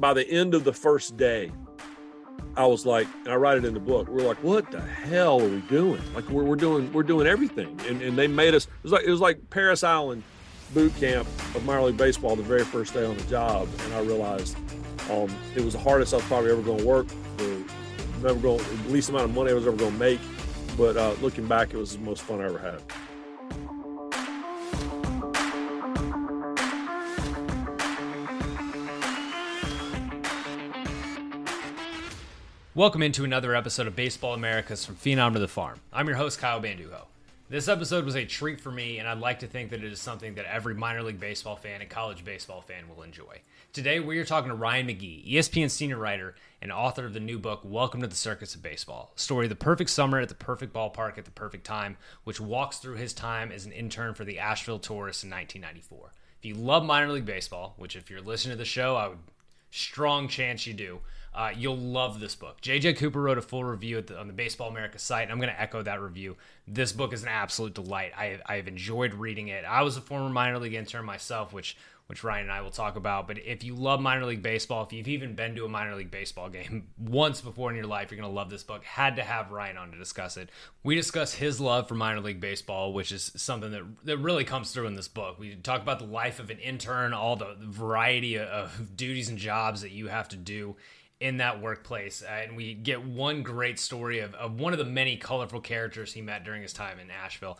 by the end of the first day, I was like, and I write it in the book. We're like, what the hell are we doing? Like we're, we're doing we're doing everything, and, and they made us. It was like it was like Parris Island boot camp of minor league baseball the very first day on the job, and I realized um, it was the hardest I was probably ever going to work. The never going least amount of money I was ever going to make, but uh, looking back, it was the most fun I ever had. Welcome into another episode of Baseball Americas from Phenom to the Farm. I'm your host, Kyle Banduho. This episode was a treat for me, and I'd like to think that it is something that every minor league baseball fan and college baseball fan will enjoy. Today, we are talking to Ryan McGee, ESPN senior writer and author of the new book, Welcome to the Circus of Baseball Story of the Perfect Summer at the Perfect Ballpark at the Perfect Time, which walks through his time as an intern for the Asheville Tourists in 1994. If you love minor league baseball, which if you're listening to the show, I would strong chance you do uh, you'll love this book. JJ Cooper wrote a full review the, on the Baseball America site, and I'm going to echo that review. This book is an absolute delight. I, I have enjoyed reading it. I was a former minor league intern myself, which which Ryan and I will talk about. But if you love minor league baseball, if you've even been to a minor league baseball game once before in your life, you're going to love this book. Had to have Ryan on to discuss it. We discuss his love for minor league baseball, which is something that, that really comes through in this book. We talk about the life of an intern, all the variety of duties and jobs that you have to do in that workplace. Uh, and we get one great story of, of one of the many colorful characters he met during his time in Asheville.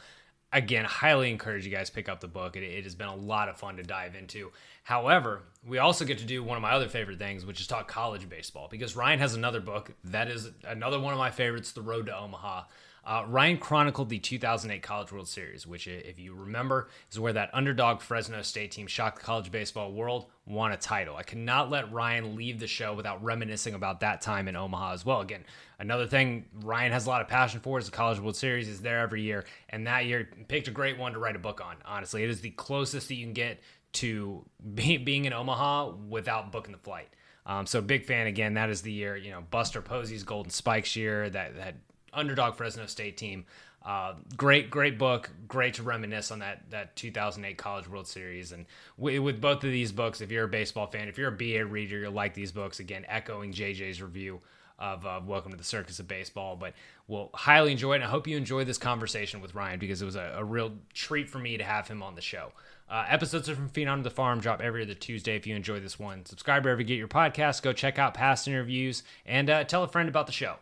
Again, highly encourage you guys pick up the book. It, it has been a lot of fun to dive into. However, we also get to do one of my other favorite things, which is talk college baseball, because Ryan has another book that is another one of my favorites, The Road to Omaha. Uh, Ryan chronicled the 2008 College World Series, which, if you remember, is where that underdog Fresno State team shocked the college baseball world, won a title. I cannot let Ryan leave the show without reminiscing about that time in Omaha as well. Again, another thing Ryan has a lot of passion for is the College World Series is there every year, and that year picked a great one to write a book on. Honestly, it is the closest that you can get to be, being in Omaha without booking the flight. Um, so big fan again. That is the year you know Buster Posey's Golden Spikes year. That that underdog Fresno State team. Uh, great, great book. Great to reminisce on that that 2008 College World Series. And with both of these books, if you're a baseball fan, if you're a BA reader, you'll like these books. Again, echoing JJ's review of uh, Welcome to the Circus of Baseball. But we'll highly enjoy it. And I hope you enjoy this conversation with Ryan because it was a, a real treat for me to have him on the show. Uh, episodes are from Phenom to the Farm, drop every other Tuesday. If you enjoy this one, subscribe wherever you get your podcast. Go check out past interviews and uh, tell a friend about the show.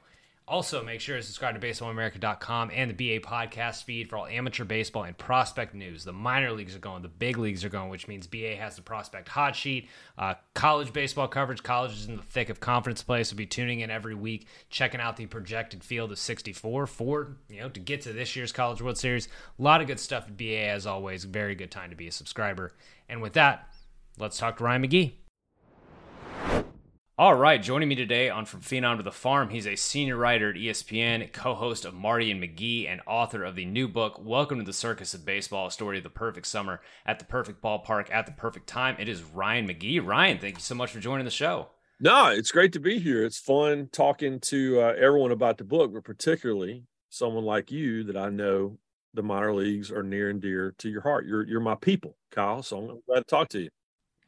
Also, make sure to subscribe to BaseballAmerica.com and the BA podcast feed for all amateur baseball and prospect news. The minor leagues are going, the big leagues are going, which means BA has the prospect hot sheet. Uh, college baseball coverage, college is in the thick of conference play, so be tuning in every week, checking out the projected field of 64 for, you know, to get to this year's College World Series. A lot of good stuff at BA, as always. Very good time to be a subscriber. And with that, let's talk to Ryan McGee. All right, joining me today on From Phenom to the Farm, he's a senior writer at ESPN, co-host of Marty and McGee, and author of the new book, Welcome to the Circus of Baseball, a story of the perfect summer at the perfect ballpark at the perfect time. It is Ryan McGee. Ryan, thank you so much for joining the show. No, it's great to be here. It's fun talking to uh, everyone about the book, but particularly someone like you that I know the minor leagues are near and dear to your heart. You're you're my people, Kyle. So I'm glad to talk to you.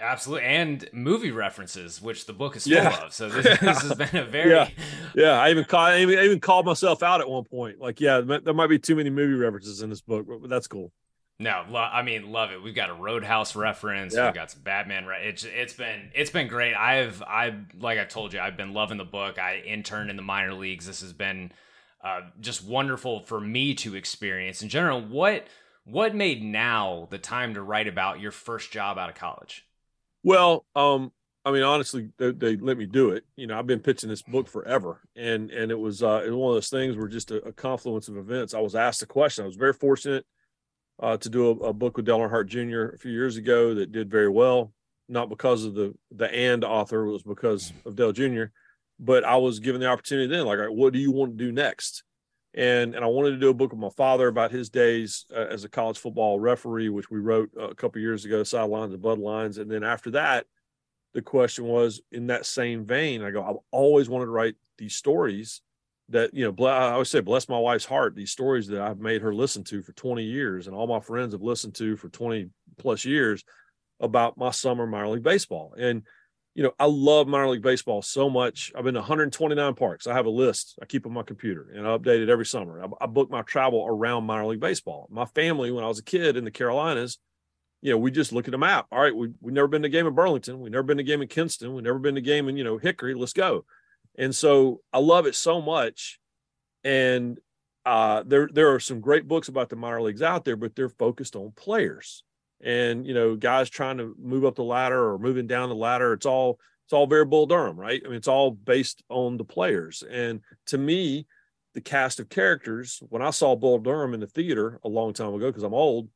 Absolutely, and movie references, which the book is full yeah. of. So this, this, has been a very yeah. yeah. I even called I even, I even called myself out at one point. Like, yeah, there might be too many movie references in this book, but that's cool. No, lo- I mean, love it. We've got a Roadhouse reference. Yeah. We've got some Batman. Re- it's it's been it's been great. I've I like I told you, I've been loving the book. I interned in the minor leagues. This has been uh, just wonderful for me to experience. In general, what what made now the time to write about your first job out of college? Well, um, I mean, honestly, they, they, let me do it. You know, I've been pitching this book forever, and and it was uh, it was one of those things where just a, a confluence of events. I was asked a question. I was very fortunate uh, to do a, a, book with Dale Earnhardt Jr. a few years ago that did very well. not because of the the and author, it was because of Dale Jr. But I was given the opportunity then, like, what do you want to do next? And and I wanted to do a book with my father about his days uh, as a college football referee, which we wrote a couple years ago, sidelines and bloodlines. And then after that, the question was in that same vein. I go, I've always wanted to write these stories that you know i always say bless my wife's heart these stories that i've made her listen to for 20 years and all my friends have listened to for 20 plus years about my summer minor league baseball and you know i love minor league baseball so much i've been to 129 parks i have a list i keep on my computer and i update it every summer i, I book my travel around minor league baseball my family when i was a kid in the carolinas you know, we just look at the map. All right, we we've never been to a game in Burlington. We've never been to a game in Kinston. We've never been to a game in you know Hickory. Let's go. And so I love it so much. And uh, there there are some great books about the minor leagues out there, but they're focused on players and you know guys trying to move up the ladder or moving down the ladder. It's all it's all very Bull Durham, right? I mean, it's all based on the players. And to me, the cast of characters, when I saw Bull Durham in the theater a long time ago, because I'm old,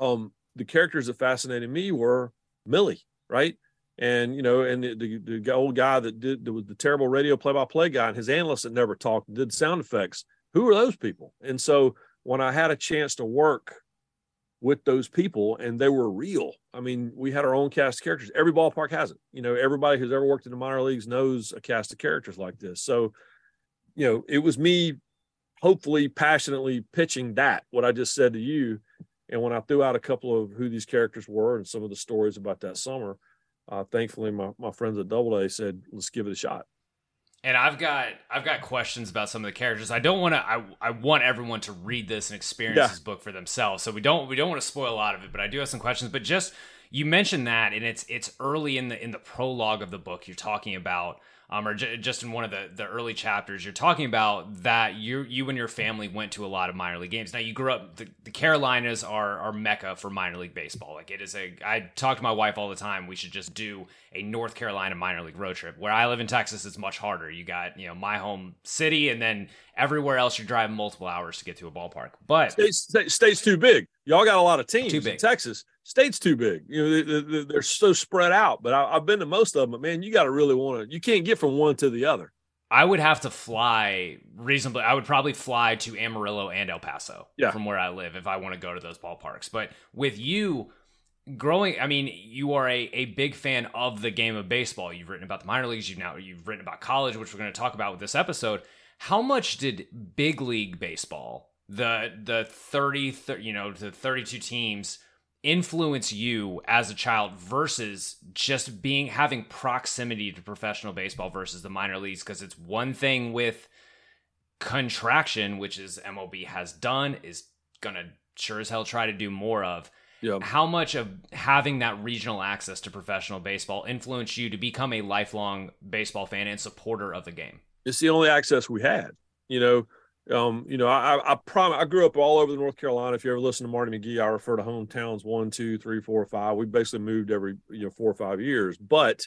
um, the characters that fascinated me were Millie, right? and you know, and the, the, the old guy that did the, the terrible radio play-by-play guy and his analyst that never talked did sound effects. Who are those people? And so when I had a chance to work with those people and they were real. I mean, we had our own cast of characters. Every ballpark has it. You know, everybody who's ever worked in the minor leagues knows a cast of characters like this. So, you know, it was me hopefully passionately pitching that, what I just said to you. And when I threw out a couple of who these characters were and some of the stories about that summer, uh, thankfully my, my friends at Doubleday said, let's give it a shot. And I've got I've got questions about some of the characters. I don't want to. I, I want everyone to read this and experience yeah. this book for themselves. So we don't we don't want to spoil a lot of it. But I do have some questions. But just you mentioned that, and it's it's early in the in the prologue of the book. You're talking about um, or j- just in one of the, the early chapters, you're talking about that you you and your family went to a lot of minor league games. Now you grew up the, the Carolinas are are mecca for minor league baseball. Like it is a I talk to my wife all the time. We should just do a North Carolina minor league road trip. Where I live in Texas, it's much harder. You got you know my home city, and then everywhere else you're driving multiple hours to get to a ballpark. But states, states too big. Y'all got a lot of teams. Too big. In Texas state's too big. You know, they, are so spread out. But I, have been to most of them. But man, you got to really want to. You can't get from one to the other. I would have to fly reasonably. I would probably fly to Amarillo and El Paso yeah. from where I live if I want to go to those ballparks. But with you growing, I mean, you are a, a big fan of the game of baseball. You've written about the minor leagues. You've now you've written about college, which we're going to talk about with this episode. How much did big league baseball, the the 30, you know, the 32 teams influence you as a child versus just being having proximity to professional baseball versus the minor leagues because it's one thing with contraction which is MLB has done is going to sure as hell try to do more of. How much of having that regional access to professional baseball influenced you to become a lifelong baseball fan and supporter of the game? It's the only access we had you know um, you know, I I, prom- I grew up all over North Carolina. If you ever listen to Marty McGee, I refer to hometowns one, two, three, four, five. We basically moved every you know four or five years, but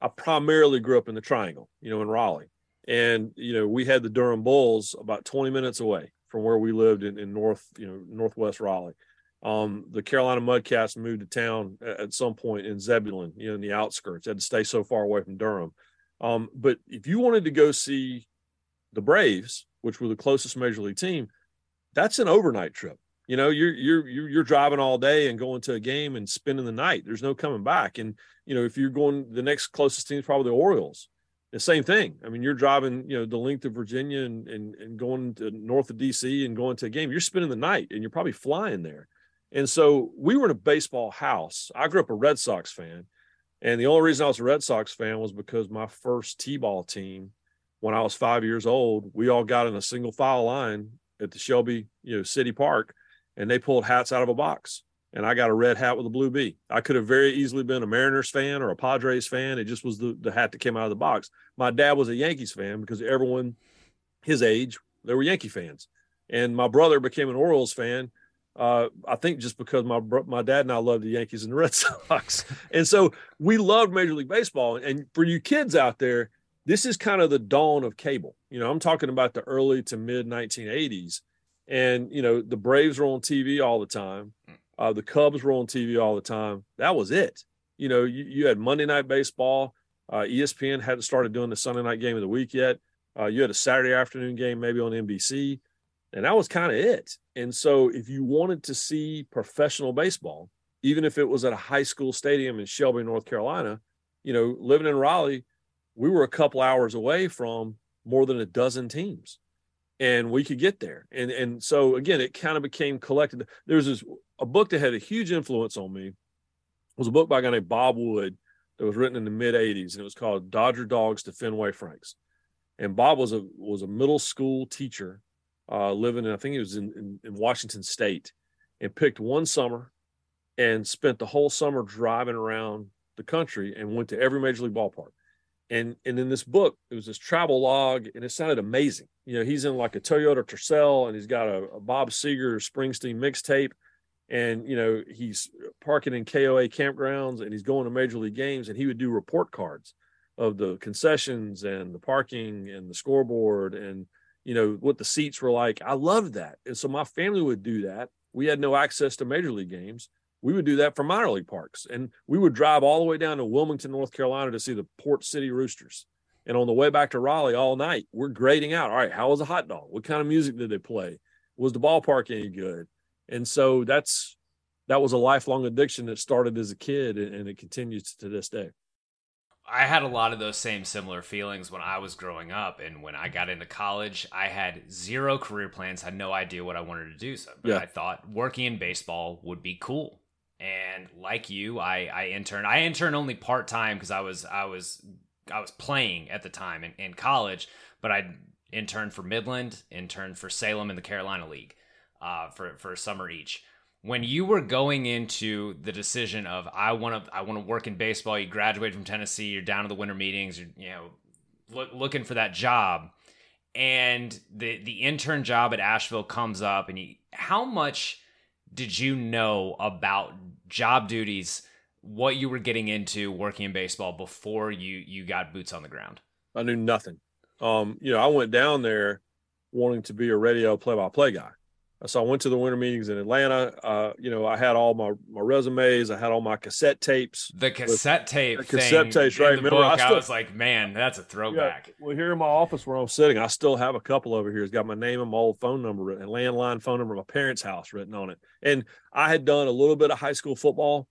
I primarily grew up in the Triangle, you know, in Raleigh, and you know we had the Durham Bulls about 20 minutes away from where we lived in, in North, you know, Northwest Raleigh. Um, the Carolina Mudcats moved to town at some point in Zebulon, you know, in the outskirts. Had to stay so far away from Durham. Um, but if you wanted to go see the Braves, which were the closest major league team, that's an overnight trip. You know, you're you're you're driving all day and going to a game and spending the night. There's no coming back. And you know, if you're going, the next closest team is probably the Orioles. The same thing. I mean, you're driving, you know, the length of Virginia and, and and going to north of DC and going to a game. You're spending the night and you're probably flying there. And so we were in a baseball house. I grew up a Red Sox fan. And the only reason I was a Red Sox fan was because my first T-ball team when I was five years old, we all got in a single file line at the Shelby, you know, City Park, and they pulled hats out of a box. And I got a red hat with a blue B. I could have very easily been a Mariners fan or a Padres fan. It just was the, the hat that came out of the box. My dad was a Yankees fan because everyone his age, they were Yankee fans. And my brother became an Orioles fan. Uh, I think just because my my dad and I loved the Yankees and the Red Sox, and so we loved Major League Baseball. And for you kids out there, this is kind of the dawn of cable. You know, I'm talking about the early to mid 1980s. And, you know, the Braves were on TV all the time. Uh, the Cubs were on TV all the time. That was it. You know, you, you had Monday night baseball. Uh, ESPN hadn't started doing the Sunday night game of the week yet. Uh, you had a Saturday afternoon game, maybe on NBC, and that was kind of it. And so, if you wanted to see professional baseball, even if it was at a high school stadium in Shelby, North Carolina, you know, living in Raleigh, we were a couple hours away from more than a dozen teams and we could get there. And and so again, it kind of became collected. There was this a book that had a huge influence on me. Was a book by a guy named Bob Wood that was written in the mid '80s, and it was called Dodger Dogs to Fenway Franks. And Bob was a was a middle school teacher uh, living in I think he was in, in, in Washington State, and picked one summer and spent the whole summer driving around the country and went to every major league ballpark and and in this book it was this travel log and it sounded amazing. You know he's in like a toyota tercel and he's got a, a bob seger springsteen mixtape and you know he's parking in koa campgrounds and he's going to major league games and he would do report cards of the concessions and the parking and the scoreboard and you know what the seats were like. I loved that. And so my family would do that. We had no access to major league games we would do that for minor league parks. And we would drive all the way down to Wilmington, North Carolina to see the Port City Roosters. And on the way back to Raleigh all night, we're grading out. All right, how was the hot dog? What kind of music did they play? Was the ballpark any good? And so that's that was a lifelong addiction that started as a kid and, and it continues to this day. I had a lot of those same similar feelings when I was growing up, and when I got into college, I had zero career plans, had no idea what I wanted to do. So, but yeah. I thought working in baseball would be cool and like you i i interned i interned only part-time because i was i was i was playing at the time in, in college but i interned for midland interned for salem in the carolina league uh, for for a summer each. When you were going into the decision of i want to i want to work in baseball you graduated from tennessee you're down to the winter meetings you're you know look, looking for that job and the the intern job at asheville comes up and you how much did you know about job duties, what you were getting into working in baseball before you you got boots on the ground? I knew nothing. Um, you know, I went down there wanting to be a radio play-by-play guy. So I went to the winter meetings in Atlanta. Uh, you know, I had all my, my resumes. I had all my cassette tapes. The cassette tape. The cassette tapes, right? Remember, book, I, still, I, was like, man, that's a throwback. Yeah, well, here in my office where I'm sitting, I still have a couple over here. It's got my name and my old phone number and landline phone number, of my parents' house written on it. And I had done a little bit of high school football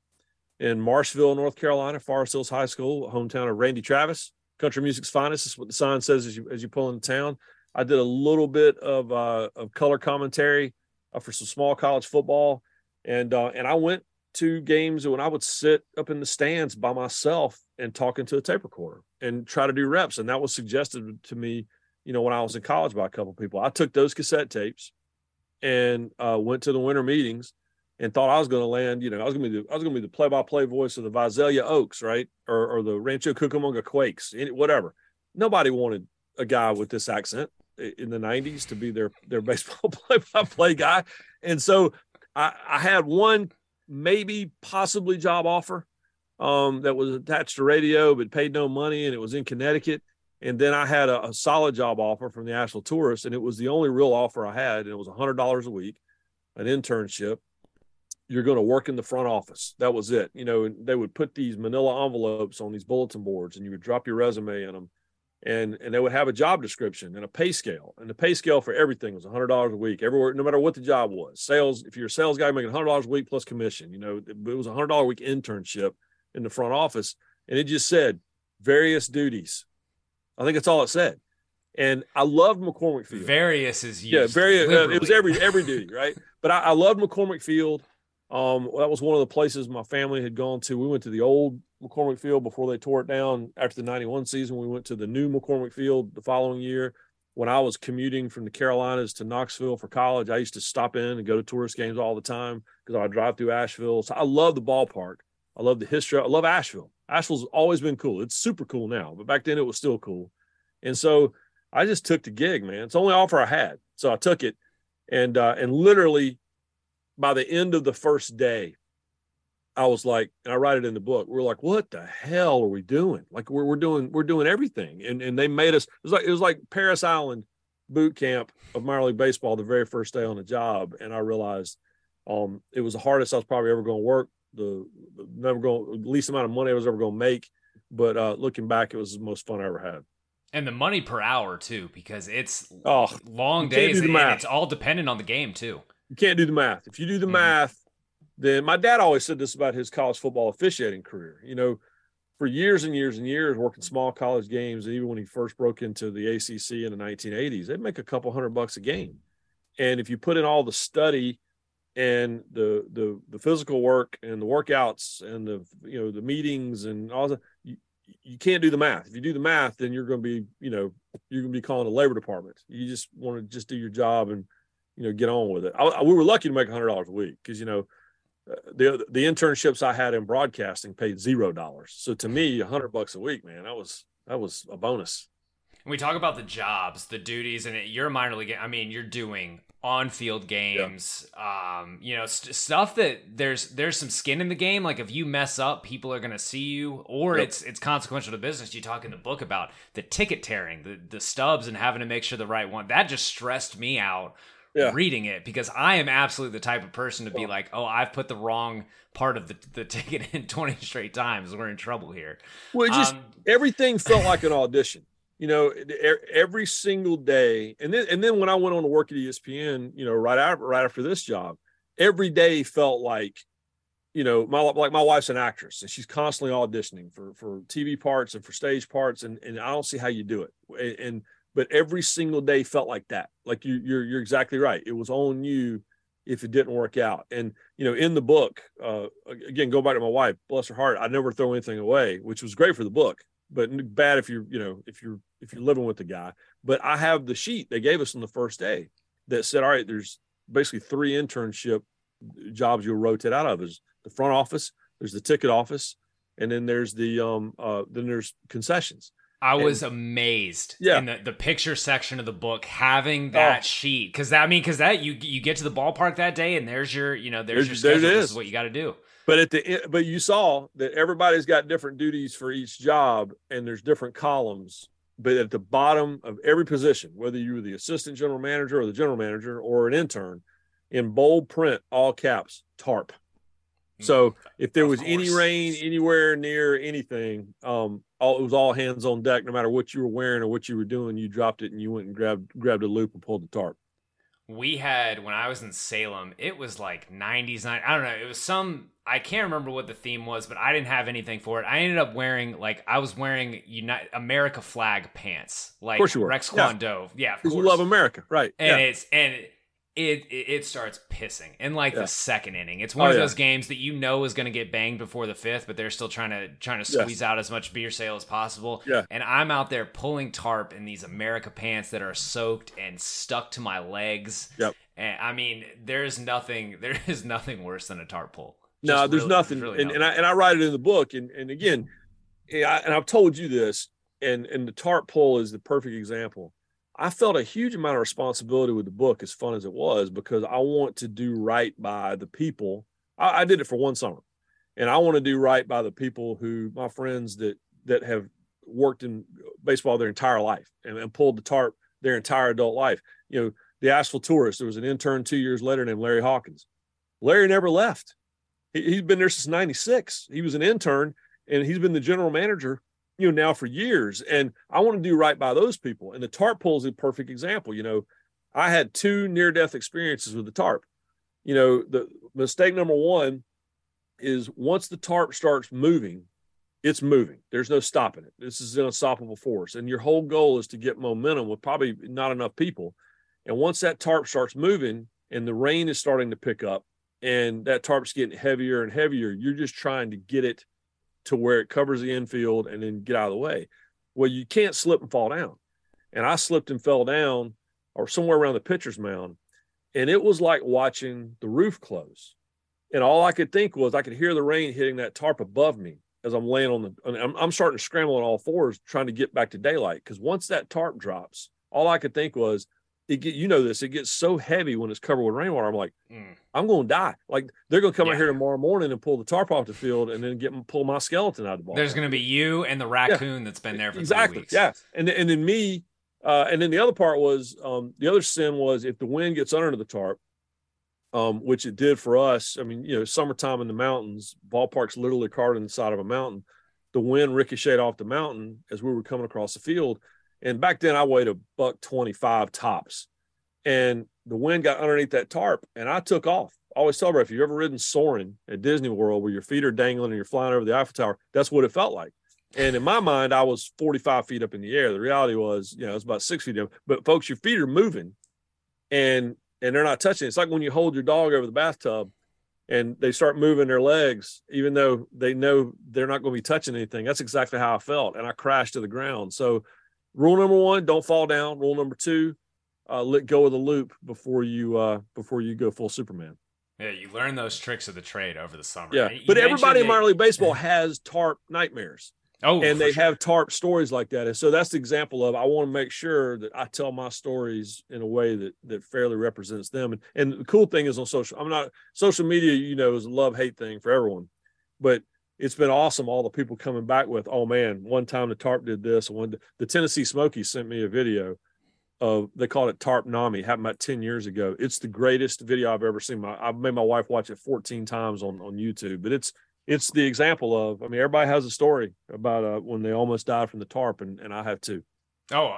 in Marshville, North Carolina, Forest Hills High School, hometown of Randy Travis, country music's finest. Is what the sign says as you as you pull into town. I did a little bit of uh, of color commentary uh, for some small college football, and uh, and I went to games when I would sit up in the stands by myself and talking to a tape recorder and try to do reps, and that was suggested to me, you know, when I was in college by a couple people. I took those cassette tapes and uh, went to the winter meetings and thought I was going to land, you know, I was going to be the, I was going to be the play-by-play voice of the Visalia Oaks, right, or, or the Rancho Cucamonga Quakes, whatever. Nobody wanted a guy with this accent in the 90s to be their their baseball play-by-play guy. And so I, I had one maybe possibly job offer um, that was attached to radio but paid no money and it was in connecticut. And then i had a, a solid job offer from the asheville tourist and it was the only real offer i had and it was $100 a week an internship. You're going to work in the front office. That was it. You know they would put these manila envelopes on these bulletin boards and you would drop your resume in them and and they would have a job description and a pay scale and the pay scale for everything was $100 a week. Everywhere no matter what the job was sales if you're a sales guy making $100 a week plus commission you know it, was a $100 a week internship in the front office and it just said various duties. I think that's all it said. And i loved mccormick field. Various is used yeah various uh, it was every every duty right? But I, I loved mccormick field. Um, that was one of the places my family had gone to. We went to the old McCormick Field before they tore it down after the 91 season. We went to the new McCormick Field the following year. When I was commuting from the Carolinas to Knoxville for college, I used to stop in and go to tourist games all the time because I drive through Asheville. So I love the ballpark. I love the history. I love Asheville. Asheville's always been cool. It's super cool now, but back then it was still cool. And so I just took the gig, man. It's the only offer I had. So I took it and uh, and literally by the end of the first day, I was like, and I write it in the book. We're like, what the hell are we doing? Like we're, we're doing we're doing everything, and and they made us. It was like it was like Parris Island boot camp of minor league baseball the very first day on the job, and I realized um, it was the hardest I was probably ever going to work. the never going least amount of money I was ever going to make. But uh, looking back, it was the most fun I ever had. And the money per hour too, because it's Oh, long days and it's all dependent on the game too. you can't do the math. If you do the Mhm. math, then my dad always said this about his college football officiating career. You know, for years and years and years, working small college games, even when he first broke into the ACC in the 1980s, they'd make a couple hundred bucks a game. And if you put in all the study and the the the physical work and the workouts and the you know the meetings and all that, you, you can't do the math. If you do the math, then you're going to be you know you're going to be calling the labor department. You just want to just do your job and you know get on with it. I, I- we were lucky to make a hundred dollars a week because you know the the internships I had in broadcasting paid zero dollars. So to me, a hundred bucks a week, man, that was that was a bonus. We talk about the jobs, the duties, and it, you're a minor league. I mean, you're doing on-field games, um, you know, st- stuff that there's there's some skin in the game. Like if you mess up, people are gonna see you, or Yep. it's it's consequential to business. You talk in the book about the ticket tearing, the the stubs, and having to make sure the right one. That just stressed me out Yeah. reading it because I am absolutely the type of person to be like, oh, I've put the wrong part of the the ticket in 20 straight times. We're in trouble here. Well, it just Um, everything felt like an audition. You know, every single day, and then and then when I went on to work at ESPN, you know, right after right after this job, every day felt like, you know, my like my wife's an actress and she's constantly auditioning for for TV parts and for stage parts, and and I don't see how you do it. And but every single day felt like that. Like you you're you're exactly right. It was on you if it didn't work out. And you know, in the book, uh, again, go back to my wife, bless her heart, I never throw anything away, which was great for the book, but bad if you're, you know, if you're if you're living with the guy. But I have the sheet they gave us on the first day that said, all right, there's basically three internship jobs you'll rotate out of. Is the front office, there's the ticket office, and then there's the um uh then there's concessions. I And- was amazed Yeah. in the, the picture section of the book having that Oh. sheet because that I mean because that you you get to the ballpark that day and there's your you know there's, There's- your there it schedule. This is. is what you got to do. But at the end, but you saw that everybody's got different duties for each job, and there's different columns. But at the bottom of every position, whether you were the assistant general manager or the general manager or an intern, in bold print, all caps, tarp. So if there was any rain anywhere near anything, um, all, it was all hands on deck. No matter what you were wearing or what you were doing, you dropped it and you went and grabbed grabbed a loop and pulled the tarp. we had when I was in Salem, it was like 90s, nine- I don't know, it was some I can't remember what the theme was, but I didn't have anything for it. I ended up wearing like I was wearing United America flag pants, like course. Rex Yeah. Kwon Dove. Yeah, of Because you love America, right? and yeah. it's and it, it it starts pissing in like Yeah. the second inning. It's oh, one Oh, of yeah. those games that you know is going to get banged before the fifth, but they're still trying to trying to Yes. squeeze out as much beer sale as possible. Yeah. And I'm out there pulling tarp in these America pants that are soaked and stuck to my legs. Yep. And I mean, there's nothing there is nothing worse than a tarp pull. No, Just there's really- nothing, really and, and I and I write it in the book, and and again, yeah, I, and I've told you this, and and the tarp pull is the perfect example. I felt a huge amount of responsibility with the book, as fun as it was, because I want to do right by the people. I, I did it for one summer, and I want to do right by the people who my friends that that have worked in baseball their entire life and, and pulled the tarp their entire adult life. You know, the Asheville Tourist. There was an intern two years later named Larry Hawkins. Larry never left. He, he's been there since '96. He was an intern, and he's been the general manager, you know, now for years. And I want to do right by those people. And the tarp pull is a perfect example. You know, I had two near-death experiences with the tarp. You know, the mistake number one is once the tarp starts moving, it's moving. There's no stopping it. This is an unstoppable force. And your whole goal is to get momentum with probably not enough people. And once that tarp starts moving and the rain is starting to pick up and that tarp's getting heavier and heavier, you're just trying to get it to where it covers the infield and then get out of the way. Well, you can't slip and fall down. And I slipped and fell down or somewhere around the pitcher's mound. And it was like watching the roof close. And all I could think was I could hear the rain hitting that tarp above me as I'm laying on the. I'm, I'm starting to scramble on all fours, trying to get back to daylight. Because once that tarp drops, all I could think was, it get you know this. It gets so heavy when it's covered with rainwater. I'm like, Mm. I'm going to die. Like they're going to come Yeah. out here tomorrow morning and pull the tarp off the field, and then get pull my skeleton out of the ball. There's going to be you and the raccoon that's been there for exactly yeah and then, and then me uh and then the other part was um the other sin was if the wind gets under the tarp um, which it did for us. I mean, you know, summertime in the mountains, ballpark's literally carved in the side of a mountain. The wind ricocheted off the mountain as we were coming across the field. And back then I weighed a buck 25 tops. And the wind got underneath that tarp and I took off. I always tell if you've ever ridden soaring at Disney World where your feet are dangling and you're flying over the Eiffel Tower, that's what it felt like. And in my mind, I was 45 feet up in the air. The reality was, you know, it's about six feet up. But folks, your feet are moving and and they're not touching. It's like when you hold your dog over the bathtub and they start moving their legs, even though they know they're not going to be touching anything. That's exactly how I felt. And I crashed to the ground. So rule number one, don't fall down. Rule number two, uh, let go of the loop before you uh, before you go full Superman. Yeah, you learn those tricks of the trade over the summer. Yeah, but everybody in minor league baseball has tarp nightmares. Oh, and they sure. have tarp stories like that. And so that's the example of I want to make sure that I tell my stories in a way that that fairly represents them. And and the cool thing is on social, I'm not social media, you know, is a love hate thing for everyone, but it's been awesome. All the people coming back with, oh man, one time the tarp did this. One the Tennessee Smokies sent me a video of they called it Tarp Nami. Happened about ten years ago. It's the greatest video I've ever seen. My I've made my wife watch it 14 times on on YouTube, but it's it's the example of i mean everybody has a story about uh, when they almost died from the tarp and, and i have too oh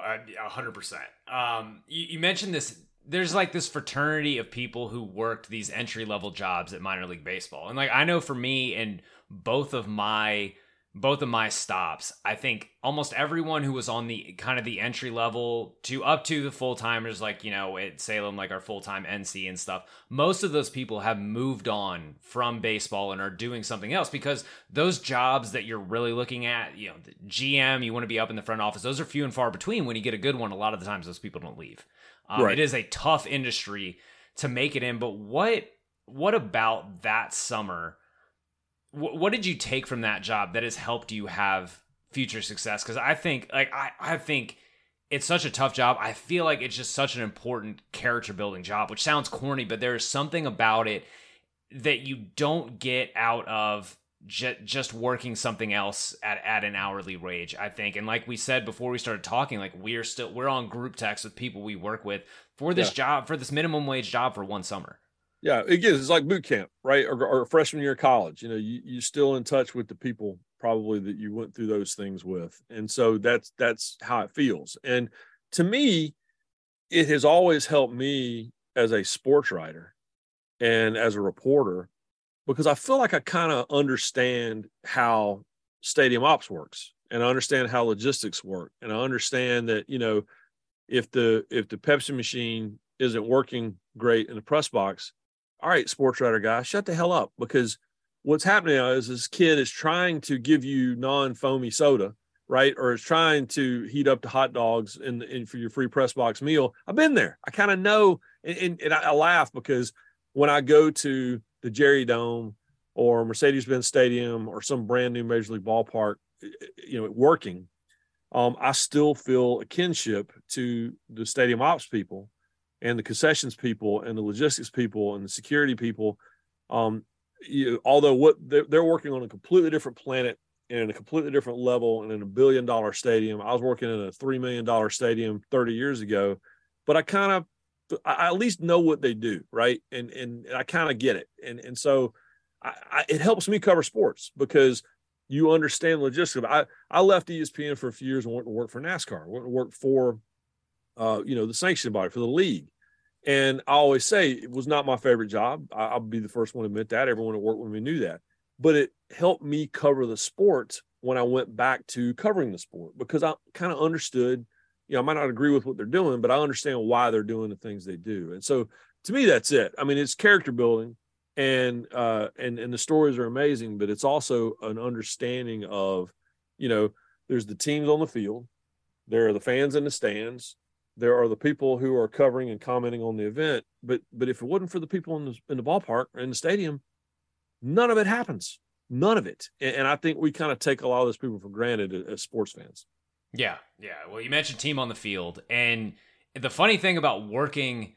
hundred percent um you, you mentioned this there's like this fraternity of people who worked these entry level jobs at minor league baseball and like i know for me and both of my both of my stops, I think almost everyone who was on the kind of the entry level to up to the full timers, like, you know, at Salem, like our full time NC and stuff, most of those people have moved on from baseball and are doing something else because those jobs that you're really looking at, you know, the GM, you want to be up in the front office, those are few and far between. When you get a good one, a lot of the times those people don't leave. Um, right. It is a tough industry to make it in, but what what about that summer? What did you take from that job that has helped you have future success? Because I think, like, I, I think it's such a tough job. I feel like it's just such an important character building job, which sounds corny, but there is something about it that you don't get out of just working something else at, at an hourly wage i think and like we said before we started talking like we're still we're on group text with people we work with for this yeah. job for this minimum wage job for one summer yeah, gets it's like boot camp, right? Or, or freshman year of college. You know, you you're still in touch with the people probably that you went through those things with, and so that's that's how it feels. And to me, it has always helped me as a sports writer and as a reporter because I feel like I kind of understand how stadium ops works and I understand how logistics work and I understand that you know if the if the Pepsi machine isn't working great in the press box all right, sports writer guy, shut the hell up because what's happening now is this kid is trying to give you non-foamy soda, right? Or is trying to heat up the hot dogs in, in for your free press box meal. I've been there. I kind of know, and, and, and I, laugh because when I go to the Jerry Dome or Mercedes-Benz Stadium or some brand new Major League ballpark, you know, working, um, I still feel a kinship to the stadium ops people and the concessions people and the logistics people and the security people um, you, although what they're, they're, working on a completely different planet and in a completely different level and in a billion dollar stadium. I was working in a three million dollar stadium 30 years ago but i kind of I at least know what they do right? And and, i kind of get it. And and so I, I, it helps me cover sports because you understand logistics. I i left espn for a few years and went to work for nascar went to work for uh, you know, the sanction body for the league. And I always say it was not my favorite job. I, will be the first one to admit that. Everyone at work with me knew that. But it helped me cover the sport when I went back to covering the sport because I kind of understood, you know, I might not agree with what they're doing, but I understand why they're doing the things they do. And so to me, that's it. I mean, it's character building and uh and and the stories are amazing, but it's also an understanding of, you know, there's the teams on the field, there are the fans in the stands, there are the people who are covering and commenting on the event. But but if it wasn't for the people in the in the ballpark or in the stadium, none of it happens. None of it. And, and I think we kind of take a lot of those people for granted as sports fans. Yeah, yeah. Well, you mentioned team on the field, and the funny thing about working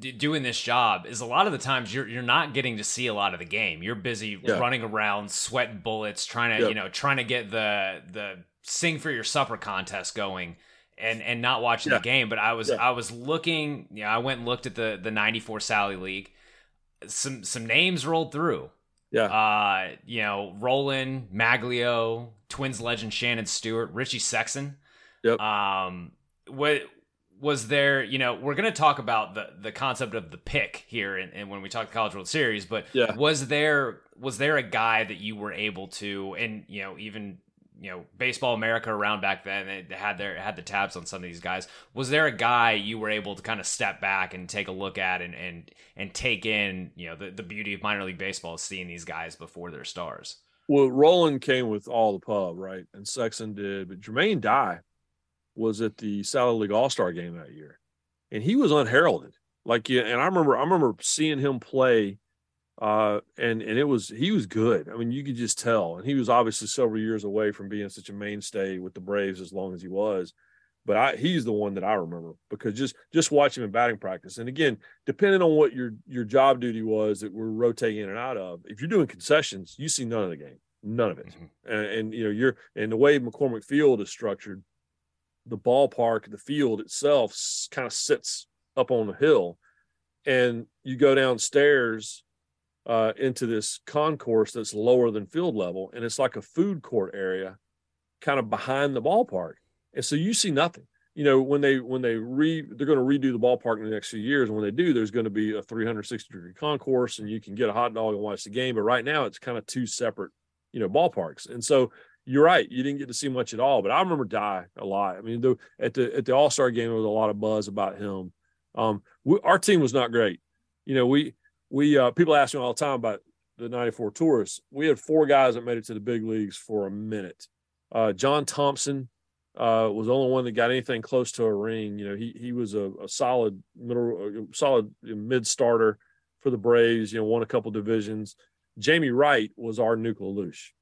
doing this job is a lot of the times you're you're not getting to see a lot of the game. You're busy yeah. running around, sweating bullets, trying to yep. you know trying to get the the sing for your supper contest going and and not watching yeah. the game. But I was yeah. I was looking. Yeah, you know, I went and looked at the the '94 Sally League. some some names rolled through. Yeah. Uh, you know, Rolen, Magglio, Twins legend Shannon Stewart, Richie Sexson. Yep. Um, what was there? You know, we're gonna talk about the the concept of the pick here, and, and when we talk the College World Series, but Yeah. was there was there a guy that you were able to, and you know, even you know, Baseball America around back then, they had their had the tabs on some of these guys. Was there a guy you were able to kind of step back and take a look at and and and take in, you know, the, the beauty of minor league baseball is seeing these guys before they're stars. Well, Rolen came with all the pub, right? And Sexson did, but Jermaine Dye was at the Sally League All Star game that year, and he was unheralded. Like, yeah, and I remember, I remember seeing him play, uh, and and it was he was good. I mean, you could just tell, and he was obviously several years away from being such a mainstay with the Braves as long as he was. But I, he's the one that I remember because just just watching him in batting practice, and again, depending on what your your job duty was that we're rotating in and out of, if you're doing concessions, you see none of the game, none of it Mhm. and, and you know you're and the way McCormick Field is structured, the ballpark, the field itself kind of sits up on the hill, and you go downstairs uh, into this concourse that's lower than field level, and it's like a food court area, kind of behind the ballpark, and so you see nothing. You know when they when they re they're going to redo the ballpark in the next few years, and when they do, there's going to be a 360 degree concourse, and you can get a hot dog and watch the game. But right now, it's kind of two separate you know ballparks. And so you're right you didn't get to see much at all. But i remember Dye a lot. I mean the, at the at the all-star game there was a lot of buzz about him. Um we, our team was not great. You know we we uh people ask me all the time about the 94 tourists we had four guys that made it to the big leagues for a minute uh john thomson uh was the only one that got anything close to a ring you know he he was a, a solid middle a solid mid starter for the braves you know won a couple divisions Jamie Wright was our nuclear LaLoosh.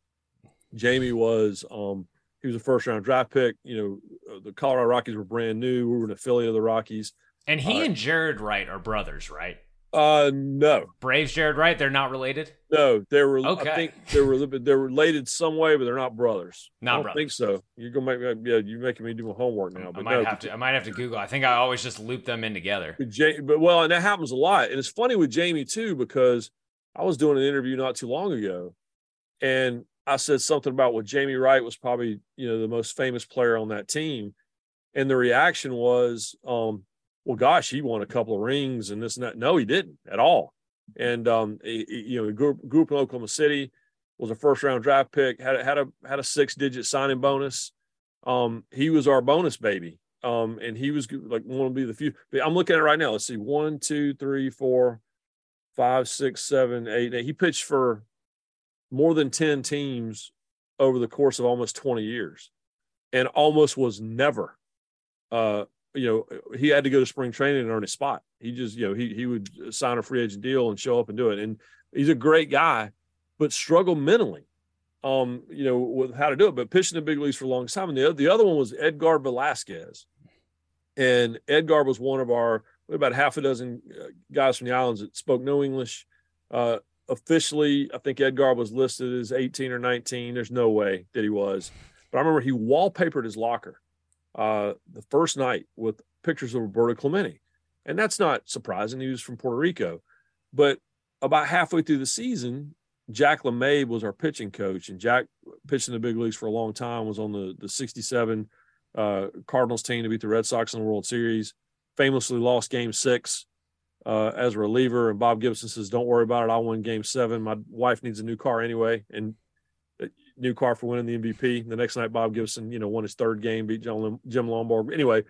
Jamie was um he was a first round draft pick. You know, uh, the Colorado Rockies were brand new. We were an affiliate of the Rockies. And he Uh, and Jaret Wright are brothers, right? Uh no. Braves Jaret Wright, they're not related. No, they were Okay. I think they were a little bit they're related some way, but they're not brothers. Not I don't brothers. think so. You're gonna make me yeah, you're making me do my homework now. But I might no, have to. I might have to Google. I think I always just loop them in together. But but well, and that happens a lot. And it's funny with Jamie too, because I was doing an interview not too long ago, and I said something about what Jamie Wright was probably, you know, the most famous player on that team. And the reaction was, um, well, gosh, he won a couple of rings and this and that. No, he didn't at all. And um, he- he- you know, he grew, grew up in Oklahoma City, was a first round draft pick, had had a had a six digit signing bonus. Um, he was our bonus baby. Um, and he was like one to be the few. I'm looking at it right now. Let's see, one, two, three, four, five, six, seven, eight. He pitched for more than 10 teams over the course of almost 20 years and almost was never uh you know he had to go to spring training and earn a spot. He just you know he he would sign a free agent deal and show up and do it. And he's a great guy but struggled mentally um you know with how to do it but pitching the big leagues for a long time. And the, the other one was edgar velasquez. And edgar was one of our about half a dozen uh, guys from the islands that spoke no english. Uh officially, I think Edgar was listed as 18 or 19. There's no way that he was. But I remember he wallpapered his locker uh, the first night with pictures of Roberto Clemente. And that's not surprising. He was from Puerto Rico. But about halfway through the season, Jack Lamabe was our pitching coach. And Jack pitched in the big leagues for a long time, was on the, the 67 uh, Cardinals team to beat the Red Sox in the World Series, famously lost game six uh, as a reliever. And Bob Gibson says, "Don't worry about it. I won Game Seven. My wife needs a new car anyway, and new car for winning the MVP." The next night, Bob Gibson, you know, won his third game, beat John, Jim Lonborg. Anyway,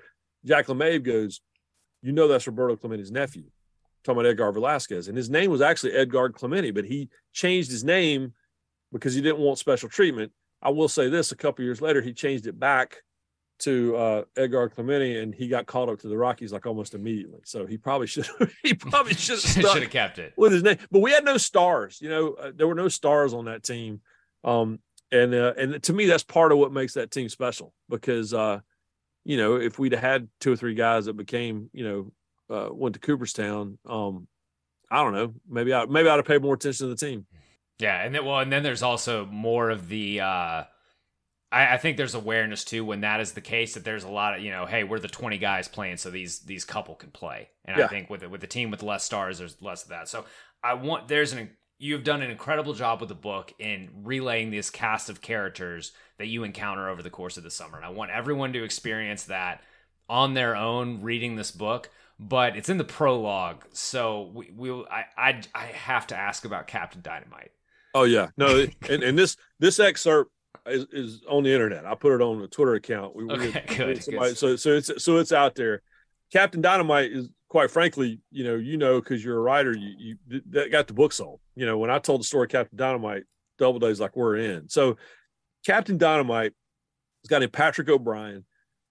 Jack Lamabe goes, "You know that's Roberto Clemente's nephew." Talking about Edgar Velasquez, and his name was actually Edgar Clemente, but he changed his name because he didn't want special treatment. I will say this: a couple years later, he changed it back to uh, Edgar Clemente, and he got called up to the Rockies like almost immediately. So he probably should he probably Should have kept it. with his name. But we had no stars. You know, uh, there were no stars on that team, um, and uh, and to me, that's part of what makes that team special because uh, you know if we'd had two or three guys that became you know uh, went to Cooperstown, um, I don't know, maybe I maybe I'd have paid more attention to the team. Yeah, and then well, and then there's also more of the. uh I, think there's awareness too when that is the case that there's a lot of you know, hey, we're the 20 guys playing, so these these couple can play. And I think with the, with the team with less stars, there's less of that. So I want there's an you've done an incredible job with the book in relaying this cast of characters that you encounter over the course of the summer. And I want everyone to experience that on their own reading this book. But it's in the prologue, so we, we I, I I have to ask about Captain Dynamite. Oh yeah, no, and, and this this excerpt is, is on the internet. I put it on the Twitter account. We, okay, we, good, somebody, good. So so it's so it's out there. Captain Dynamite is quite frankly, you know, you know, because you're a writer, you you that got the book sold. You know, when I told the story Captain Dynamite, Doubleday's like we're in. So Captain Dynamite has guy named Patrick O'Brien.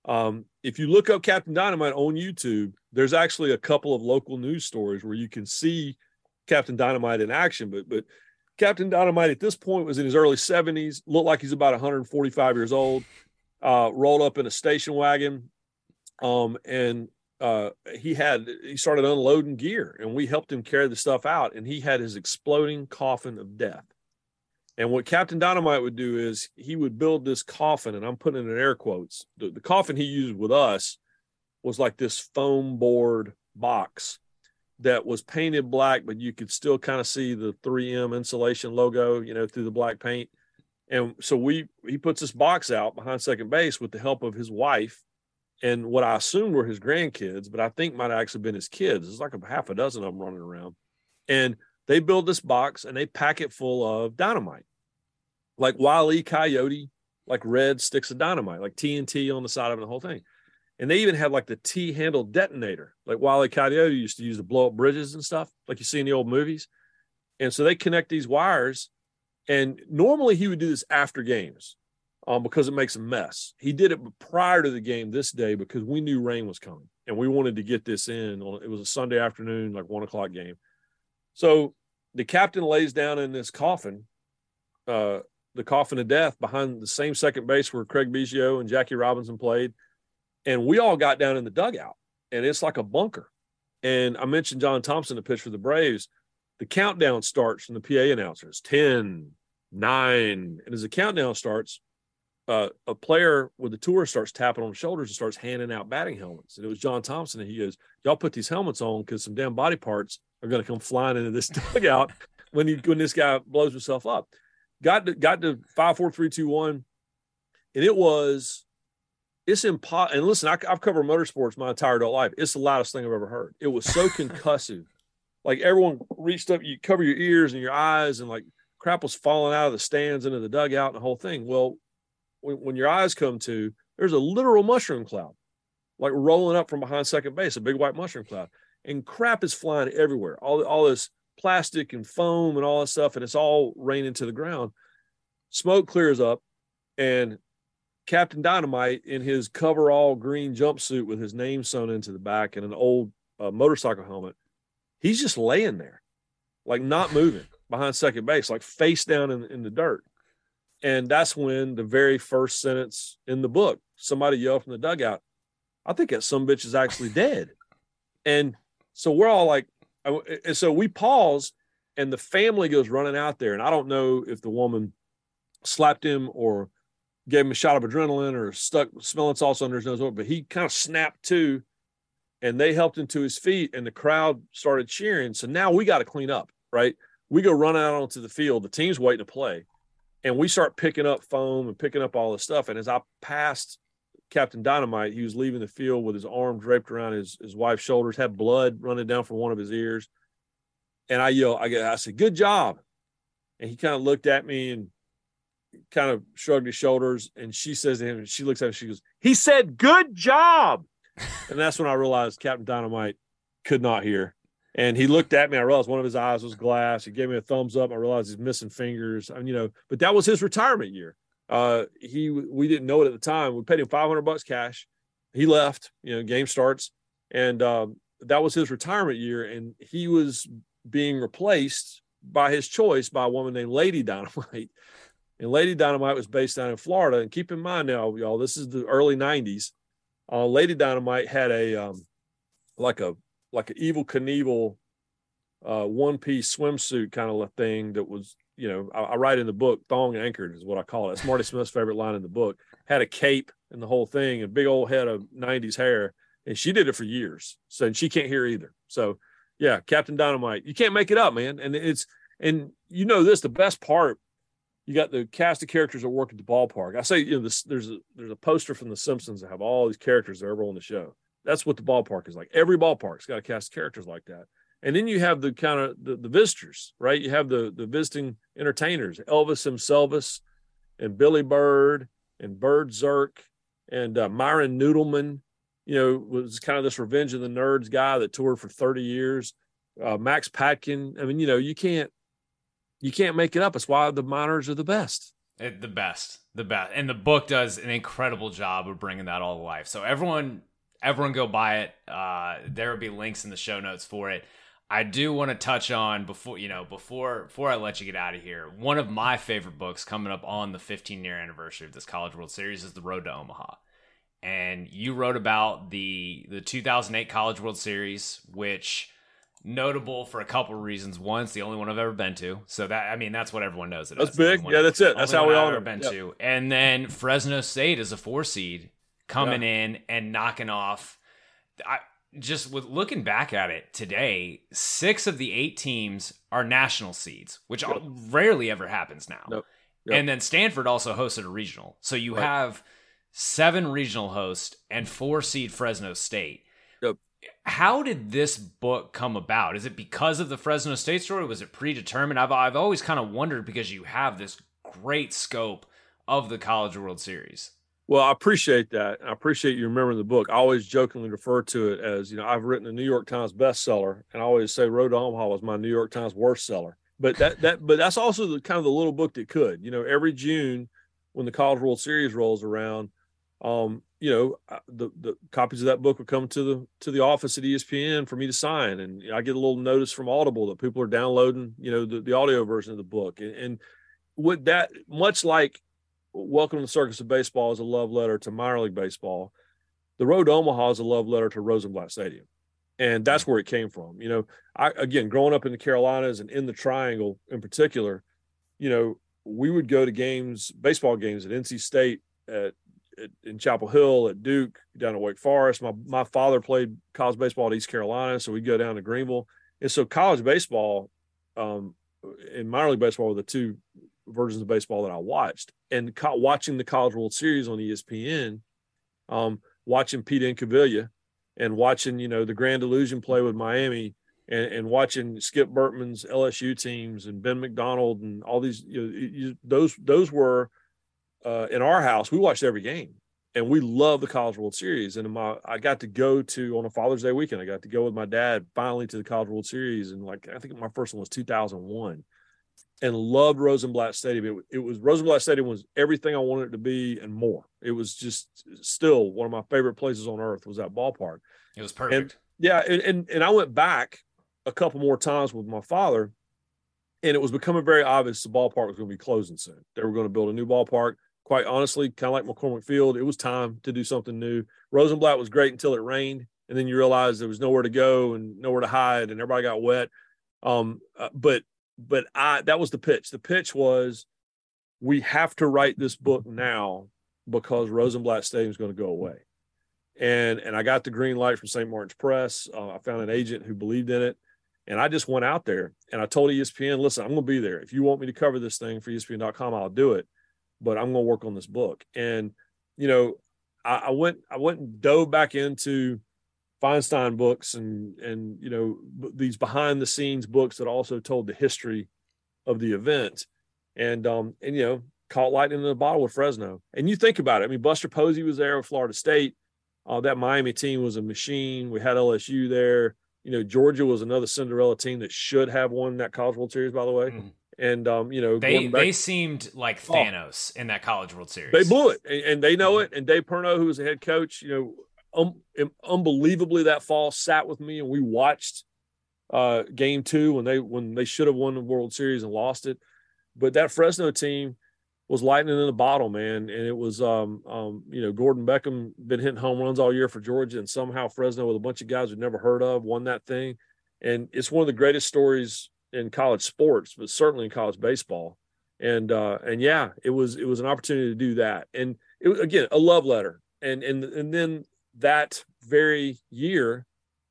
Um, if you look up Captain Dynamite on YouTube, there's actually a couple of local news stories where you can see Captain Dynamite in action. But but Captain Dynamite at this point was in his early 70s, looked like he's about 145 years old, uh, rolled up in a station wagon. Um, and uh, he had he started unloading gear and we helped him carry the stuff out and he had his exploding coffin of death. And what captain dynamite would do is he would build this coffin and i'm putting it in air quotes the, the coffin he used with us was like this foam board box that was painted black but you could still kind of see the 3m insulation logo you know through the black paint. And so we he puts this box out behind second base with the help of his wife and what I assumed were his grandkids, but I think might have actually been his kids. There's like a half a dozen of them running around. And they build this box and they pack it full of dynamite, like Wile E. Coyote, like red sticks of dynamite, like TNT on the side of the whole thing. And they even had like the T handle detonator, like Wile E. Coyote used to use to blow up bridges and stuff, like you see in the old movies. And so they connect these wires. And normally he would do this after games um, because it makes a mess. He did it prior to the game this day because we knew rain was coming and we wanted to get this in. it was a Sunday afternoon, like one o'clock game. So the captain lays down in this coffin, uh, the coffin of death behind the same second base where Craig Biggio and Jackie Robinson played. And we all got down in the dugout and it's like a bunker. And I mentioned John Thomson, the pitch for the Braves. The countdown starts from the PA announcers 10, 9. And as the countdown starts, uh, a player with the tour starts tapping on the shoulders and starts handing out batting helmets. And it was John Thomson, and he goes, "Y'all put these helmets on because some damn body parts are going to come flying into this dugout when he when this guy blows himself up." Got to got to five, four, three, two, one, and it was it's impossible. And listen, I, have covered motorsports my entire adult life. It's the loudest thing I've ever heard. It was so concussive. Like everyone reached up, you cover your ears and your eyes, and like crap was falling out of the stands into the dugout and the whole thing. Well, when, when your eyes come to, there's a literal mushroom cloud, like rolling up from behind second base, a big white mushroom cloud, and crap is flying everywhere. All all this plastic and foam and all this stuff, and it's all raining to the ground. Smoke clears up, and Captain Dynamite in his coverall green jumpsuit with his name sewn into the back and an old uh, motorcycle helmet, he's just laying there, like not moving behind second base, like face down in, in the dirt. And that's when the very first sentence in the book, somebody yelled from the dugout, I think that some bitch is actually dead. And so we're all like, uh, and so we pause and the family goes running out there. And I don't know if the woman slapped him or gave him a shot of adrenaline or stuck smelling sauce under his nose, but he kind of snapped to and they helped him to his feet and the crowd started cheering. So now we got to clean up, right? We go run out onto the field. The team's waiting to play and we start picking up foam and picking up all this stuff. And as I passed Captain Dynamite, he was leaving the field with his arm draped around his, his wife's shoulders, had blood running down from one of his ears. And I yelled, I, I said, good job. And he kind of looked at me and kind of shrugged his shoulders. And she says to him, she looks at him, she goes, he said, good job. and that's when I realized Captain Dynamite could not hear. And he looked at me. I realized one of his eyes was glass. He gave me a thumbs up. I realized he's missing fingers. I mean, you know, but that was his retirement year. Uh, he we didn't know it at the time. We paid him 500 bucks cash. He left. You know, game starts, and um, that was his retirement year. And he was being replaced by his choice by a woman named Lady Dynamite. And Lady Dynamite was based down in Florida. And keep in mind now, y'all, this is the early 90s. Uh, Lady Dynamite had a um, like a like an Evel Knievel uh, one piece swimsuit kind of a thing that was, you know, I, I, write in the book, thong anchored is what I call it. Marty Smith's favorite line in the book. Had a cape and the whole thing, and big old head of 90s hair. And she did it for years. So and she can't hear either. So Yeah, Captain Dynamite. You can't make it up, man. And it's and you know this. The best part, you got the cast of characters that work at the ballpark. I say, you know, this, there's a there's a poster from The Simpsons that have all these characters that are ever on the show. That's what the ballpark is like. Every ballpark's got to cast characters like that. And then you have the kind of the, the visitors, right? You have the the visiting entertainers, Elvis himself, and Billy Bird and BirdZerk, and uh, Myron Noodleman. You know, was kind of this Revenge of the Nerds guy that toured for 30 years. Uh, Max Patkin. I mean, you know, you can't you can't make it up. It's why the minors are the best. It, the best, the best, and the book does an incredible job of bringing that all to life. So everyone, everyone, go buy it. Uh, there will be links in the show notes for it. I do want to touch on before you know before before I let you get out of here. One of my favorite books coming up on the 15 year anniversary of this College World Series is The Road to Omaha, and you wrote about the the 2008 College World Series, which notable for a couple of reasons. One, it's the only one I've ever been to, so that I mean that's what everyone knows. It that's is. big. Yeah, that's it. That's how we all ever been to. And then Fresno State is a four seed coming yeah. in and knocking off. I, just with looking back at it today, six of the eight teams are national seeds, which yep. rarely ever happens now. Nope. Yep. And then Stanford also hosted a regional. So you right. have seven regional hosts and four seed Fresno State. Yep. How did this book come about? Is it because of the Fresno State story? Was it predetermined? I've, I've always kind of wondered because you have this great scope of the College World Series. Well, I appreciate that. I appreciate you remembering the book. I always jokingly refer to it as, you know, I've written a New York Times bestseller, and I always say Road to Omaha was my New York Times worst seller. But that that but that's also the kind of the little book that could. You know, every June when the College World Series rolls around, um, you know, the the copies of that book would come to the to the office at ESPN for me to sign, and I get a little notice from Audible that people are downloading, you know, the, the audio version of the book, and, and with that, much like Welcome to the Circus of Baseball is a love letter to minor league baseball. The Road to Omaha is a love letter to Rosenblatt Stadium. And that's where it came from. You know, I again growing up in the Carolinas and in the triangle in particular, you know, we would go to games, baseball games at NC State, at, at in Chapel Hill, at Duke, down at Wake Forest. My my father played college baseball at East Carolina, so we'd go down to Greenville. And so college baseball um, and minor league baseball were the two versions of baseball that I watched. And co- watching the College World Series on ESPN, um, watching Pete Incaviglia and watching, you know, the Grand Illusion play with Miami and, and watching Skip Bertman's LSU teams and Ben McDonald and all these, you know, you, those, those were uh, in our house, we watched every game and we love the College World Series. And my, I got to go to on a Father's Day weekend. I got to go with my dad finally to the College World Series, and like I think my first one was 2001 and loved Rosenblatt Stadium. It, it, was Rosenblatt Stadium was everything I wanted it to be and more. It was just still one of my favorite places on earth was that ballpark. It was perfect. And, yeah, and, and and I went back a couple more times with my father, and it was becoming very obvious the ballpark was going to be closing soon. They were going to build a new ballpark. Quite honestly, kind of like McCormick Field, it was time to do something new. Rosenblatt was great until it rained, and then you realized there was nowhere to go and nowhere to hide, and everybody got wet. Um, uh, but but I that was the pitch. The pitch was we have to write this book now because Rosenblatt Stadium is going to go away. And and I got the green light from St. Martin's Press. Uh, I found an agent who believed in it. And I just went out there and I told ESPN, listen, I'm going to be there. If you want me to cover this thing for ESPN.com, I'll do it. But I'm going to work on this book. And, you know, I, I went, I went and dove back into Feinstein books and and you know these behind the scenes books that also told the history of the event. And um and you know caught lightning in the bottle with Fresno. And you think about it. I mean Buster Posey was there with Florida State. Uh, that Miami team was a machine. We had LSU there. You know Georgia was another Cinderella team that should have won that College World Series by the way. Mm. and um you know they back, they seemed like oh. Thanos oh, in that College World Series. They blew it and, and they know mm. it. And Dave Perno who was the head coach you know um, unbelievably that fall sat with me and we watched uh, game two when they when they should have won the World Series and lost it. But that Fresno team was lightning in the bottle, man. And it was um, um, you know, Gordon Beckham been hitting home runs all year for Georgia, and somehow Fresno with a bunch of guys we'd never heard of won that thing. And it's one of the greatest stories in college sports, but certainly in college baseball. And uh, and yeah, it was it was an opportunity to do that. And it again a love letter. And and and then that very year,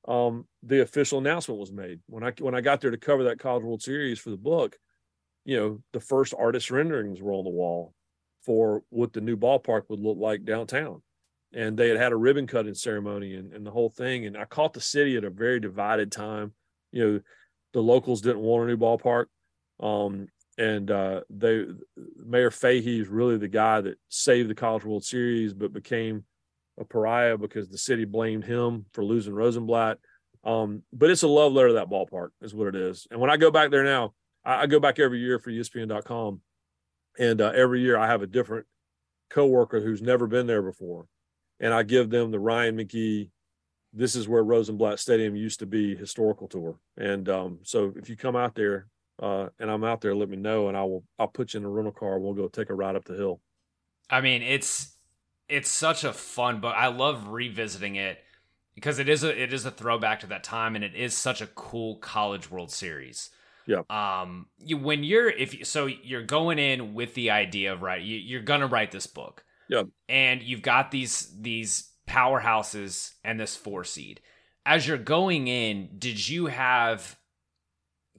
um, the official announcement was made when I when I got there to cover that College World Series for the book. You know, the first artist renderings were on the wall for what the new ballpark would look like downtown, and they had had a ribbon cutting ceremony and, and the whole thing. And I caught the city at a very divided time. You know, the locals didn't want a new ballpark, um, and uh, they Mayor Fahey is really the guy that saved the College World Series, but became a pariah because the city blamed him for losing Rosenblatt. Um, but it's a love letter to that ballpark, is what it is. And when I go back there now, I, I go back every year for ESPN.com, and uh, every year I have a different coworker who's never been there before, and I give them the Ryan McGee. This is where Rosenblatt Stadium used to be historical tour, and um, so if you come out there uh, and I'm out there, let me know, and I will. I'll put you in a rental car. We'll go take a ride up the hill. I mean, it's it's such a fun book. I love revisiting it because it is a it is a throwback to that time, and it is such a cool College World Series. Yeah. Um. You when you're if you, so you're going in with the idea of right, you, you're gonna write this book. Yeah. And you've got these these powerhouses and this four seed. As you're going in, did you have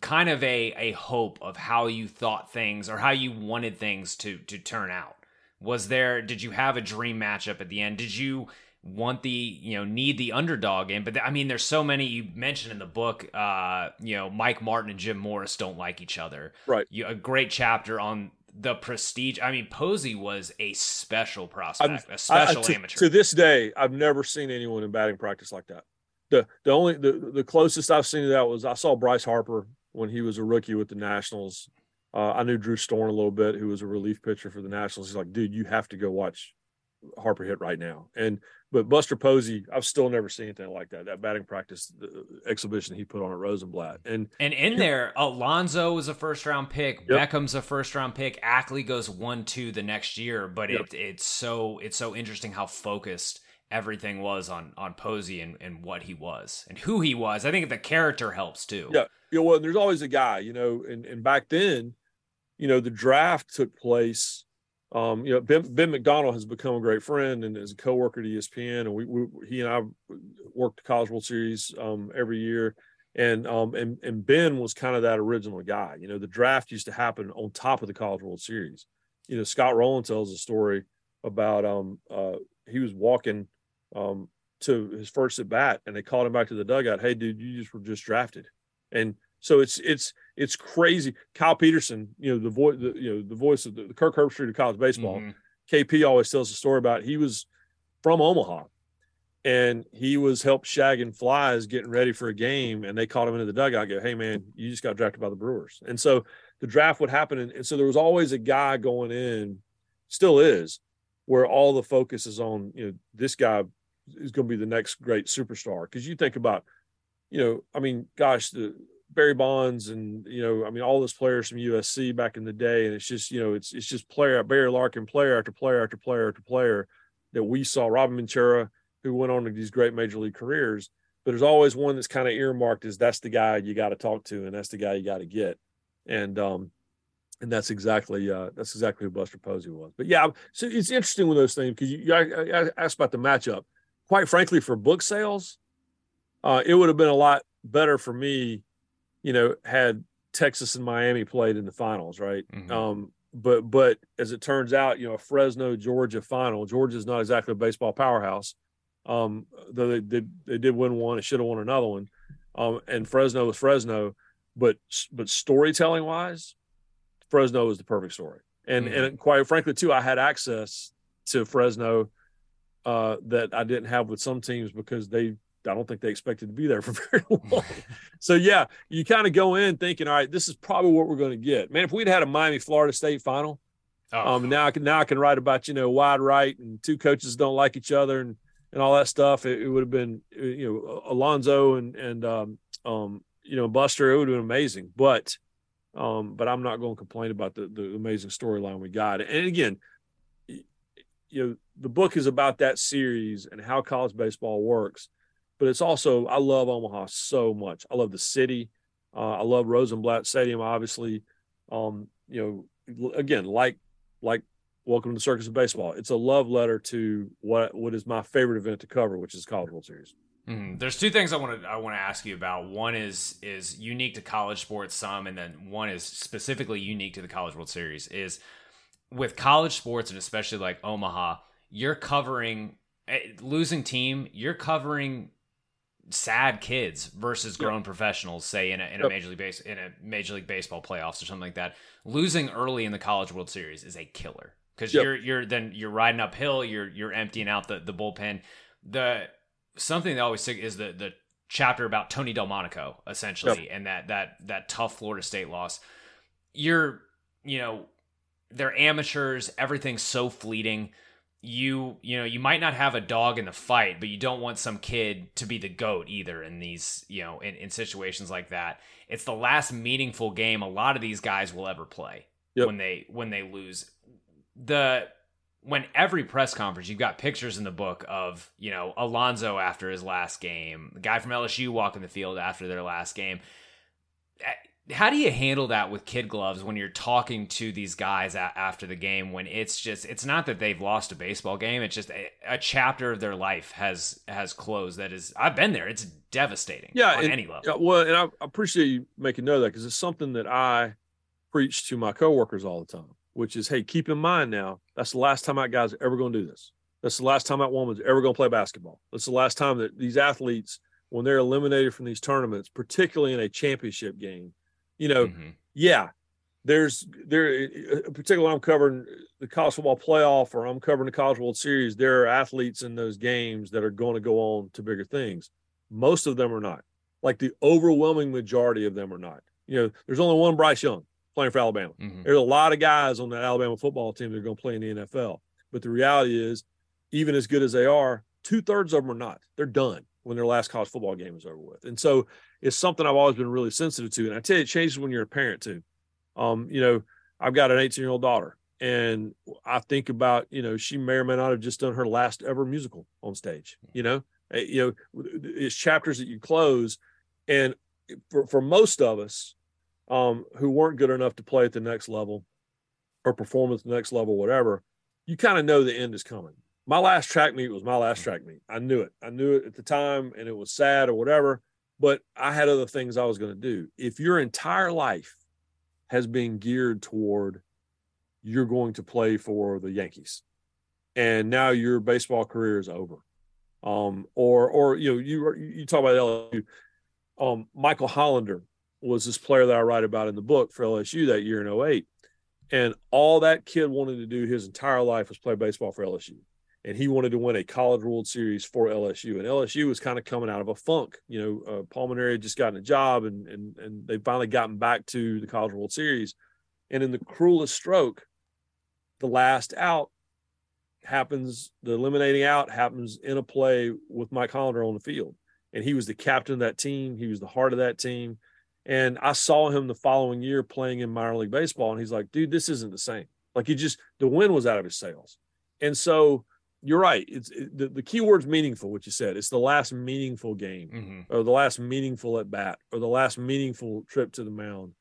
kind of a a hope of how you thought things or how you wanted things to to turn out? Was there did you have a dream matchup at the end? Did you want the you know need the underdog in? But i mean there's so many you mentioned in the book uh you know mike martin and jim morris don't like each other. Right. You, a great chapter on the prestige. I mean posey was a special prospect I'm, a special I, to, amateur. to this day i've never seen anyone in batting practice like that. The the only the, the closest i've seen to that was i saw bryce harper when he was a rookie with the nationals uh, I knew Drew Storen a little bit, who was a relief pitcher for the Nationals. He's like, dude, you have to go watch Harper hit right now. And but Buster Posey, I've still never seen anything like that. That batting practice exhibition he put on at Rosenblatt, and and in there, Alonso was a first round pick, yep. Beckham's a first round pick, Ackley goes one two the next year. But yep. it it's so it's so interesting how focused everything was on on Posey and, and what he was and who he was. I think the character helps too. Yeah, you know, well, there's always a guy, you know, and and back then, you know, the draft took place um, you know, Ben, ben McDonald has become a great friend and is a coworker at ESPN, and we, we he and I worked the College World Series um, every year, and um, and and Ben was kind of that original guy. You know, the draft used to happen on top of the College World Series. You know, Scott Rolen tells a story about um uh he was walking um to his first at bat, and they called him back to the dugout. Hey, dude, you just were just drafted, and so it's it's it's crazy. Kyle Peterson, you know the voice, the, you know the voice of the, the Kirk Herbstreit of college baseball. Mm-hmm. KP always tells a story about he was from Omaha, and he was helped shagging flies getting ready for a game, and they called him into the dugout. go, hey man, you just got drafted by the Brewers, and so the draft would happen, and, and so there was always a guy going in, still is, where all the focus is on you know this guy is going to be the next great superstar because you think about you know i mean gosh the Barry Bonds and you know, I mean, all those players from USC back in the day, and it's just you know, it's it's just player Barry Larkin, player after player after player after player that we saw. Robin Ventura, who went on to these great major league careers, but there's always one that's kind of earmarked as that's the guy you got to talk to, and that's the guy you got to get, and um, and that's exactly uh, that's exactly who Buster Posey was. But yeah, so it's interesting with those things because you, you I, I asked about the matchup. Quite frankly, for book sales, uh, it would have been a lot better for me you know, had Texas and Miami played in the finals, right? Mm-hmm. Um, but but as it turns out, you know, a Fresno Georgia final. Georgia's not exactly a baseball powerhouse. Um, though they did they did win one, it should have won another one. Um, and Fresno was Fresno, but but storytelling wise, Fresno was the perfect story. And mm-hmm. and quite frankly, too, I had access to Fresno uh, that I didn't have with some teams because they I don't think they expected to be there for very long. so yeah, you kind of go in thinking, all right, this is probably what we're going to get. Man, if we'd had a Miami Florida State final, oh. um, now I can now I can write about you know wide right and two coaches don't like each other and and all that stuff. It, it would have been uh, you know Alonso and and um, um, you know Buster. It would have been amazing, but um, but I'm not going to complain about the the amazing storyline we got. And again, you know the book is about that series and how college baseball works but it's also I love Omaha so much. I love the city. Uh, I love Rosenblatt Stadium, obviously. Um, you know, again, like like Welcome to the Circus of Baseball. It's a love letter to what what is my favorite event to cover, which is College World Series. Mm-hmm. There's two things I want to I want to ask you about. One is is unique to college sports some, and then one is specifically unique to the College World Series. Is with college sports and especially like Omaha, you're covering eh, losing team. You're covering sad kids versus grown yep. professionals, say in a, in a yep. major league base in a major league baseball playoffs or something like that. Losing early in the College World Series is a killer because yep. you're you're then you're riding uphill. You're you're emptying out the the bullpen. The something that always stick is the the chapter about Tony Delmonico essentially and that that that tough Florida State loss. You're you know they're amateurs. Everything's so fleeting you you know you might not have a dog in the fight but you don't want some kid to be the goat either in these you know in, in situations like that. It's the last meaningful game a lot of these guys will ever play yep. when they when they lose. The when every press conference you've got pictures in the book of you know alonso after his last game the guy from lsu walking the field after their last game how do you handle that with kid gloves when you're talking to these guys a- after the game when it's just it's not that they've lost a baseball game it's just a, a, chapter of their life has has closed that is i've been there it's devastating yeah on and, any level. yeah, well and i appreciate you making note of that because it's something that i preach to my coworkers all the time which is hey keep in mind now that's the last time that guy's ever going to do this. That's the last time that woman's ever going to play basketball. That's the last time that these athletes when they're eliminated from these tournaments particularly in a championship game you know, mm-hmm. yeah, there's there particularly I'm covering the college football playoff or I'm covering the college world series, there are athletes in those games that are going to go on to bigger things. Most of them are not. Like the overwhelming majority of them are not. You know, there's only one Bryce Young playing for Alabama. Mm-hmm. There's a lot of guys on the Alabama football team that are going to play in the NFL. But the reality is, even as good as they are, two thirds of them are not. They're done when their last college football game is over with. And so it's something I've always been really sensitive to. And I tell you, it changes when you're a parent too. Um, you know, I've got an 18 year old daughter, and I think about, you know, she may or may not have just done her last ever musical on stage. You know, eh, you know, it's chapters that you close, and for for most of us, um, who weren't good enough to play at the next level, or perform at the next level, whatever, you kind of know the end is coming my last track meet was my last mm. track meet. I knew it. I knew it at the time and it was sad or whatever, but I had other things I was going to do. If your entire life has been geared toward you're going to play for the Yankees and now your baseball career is over. Um, or, or, you know, you, you talk about LSU, um, Michael Hollander was this player that I write about in the book for LSU that year in 08. And all that kid wanted to do his entire life was play baseball for LSU and he wanted to win a college world series for lsu and lsu was kind of coming out of a funk you know uh, paul mainieri had just gotten a job and and and they finally gotten back to the college world series. And in the cruelest stroke the last out happens the eliminating out happens in a play with mike hollander on the field. And he was the captain of that team. He was the heart of that team. And i saw him the following year playing in minor league baseball and he's like dude this isn't the same. Like he just the wind was out of his sails. And so you're right. It's it, the, the key word's meaningful, what you said. It's the last meaningful game mm-hmm. or the last meaningful at bat or the last meaningful trip to the mound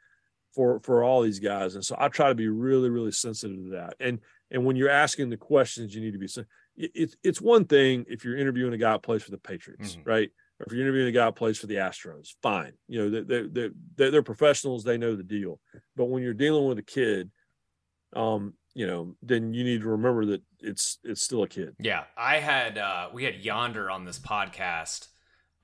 for for all these guys. And so I try to be really, really sensitive to that. And and when you're asking the questions, you need to be it's it's one thing if you're interviewing a guy who plays for the Patriots, mm-hmm. right? Or if you're interviewing a guy who plays for the Astros, fine. You know, they're, they're, they're, they're professionals, they know the deal. But when you're dealing with a kid, um, you know, then you need to remember that it's it's still a kid. Yeah, I had uh, we had Yonder on this podcast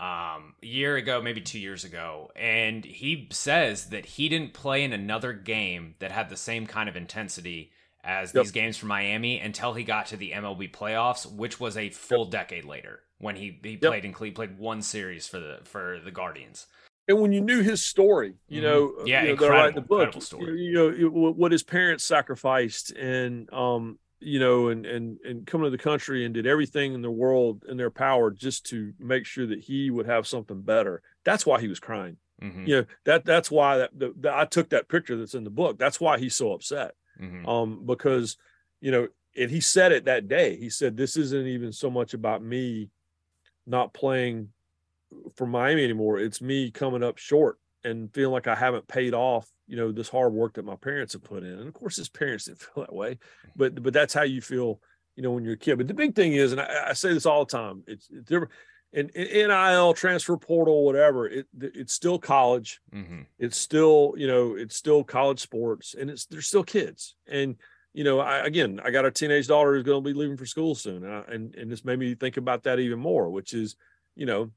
um, a year ago, maybe two years ago, and he says that he didn't play in another game that had the same kind of intensity as yep. these games from Miami until he got to the MLB playoffs, which was a full yep. decade later when he he played yep. in Cleveland, played one series for the for the Guardians and when you knew his story, you mm-hmm. know, yeah, you know, incredible, the book, story. you know, what his parents sacrificed, and um, you know, and and and coming to the country and did everything in the world in their power just to make sure that he would have something better. That's why he was crying. Mm-hmm. You know, that that's why that the, the, I took that picture that's in the book. That's why he's so upset. Mm-hmm. Um, because you know, and he said it that day. He said, "This isn't even so much about me not playing for Miami anymore. It's me coming up short and feeling like I haven't paid off, you know, this hard work that my parents have put in. And of course, his parents didn't feel that way, but but that's how you feel, you know, when you're a kid. But the big thing is, and I, I say this all the time, it's, it's and, and NIL transfer portal, whatever, it it's still college. Mm-hmm. It's still, you know, it's still college sports and it's they're still kids. And, you know, I, again, I got a teenage daughter who's going to be leaving for school soon. And, I, and, and this made me think about that even more, which is, you know,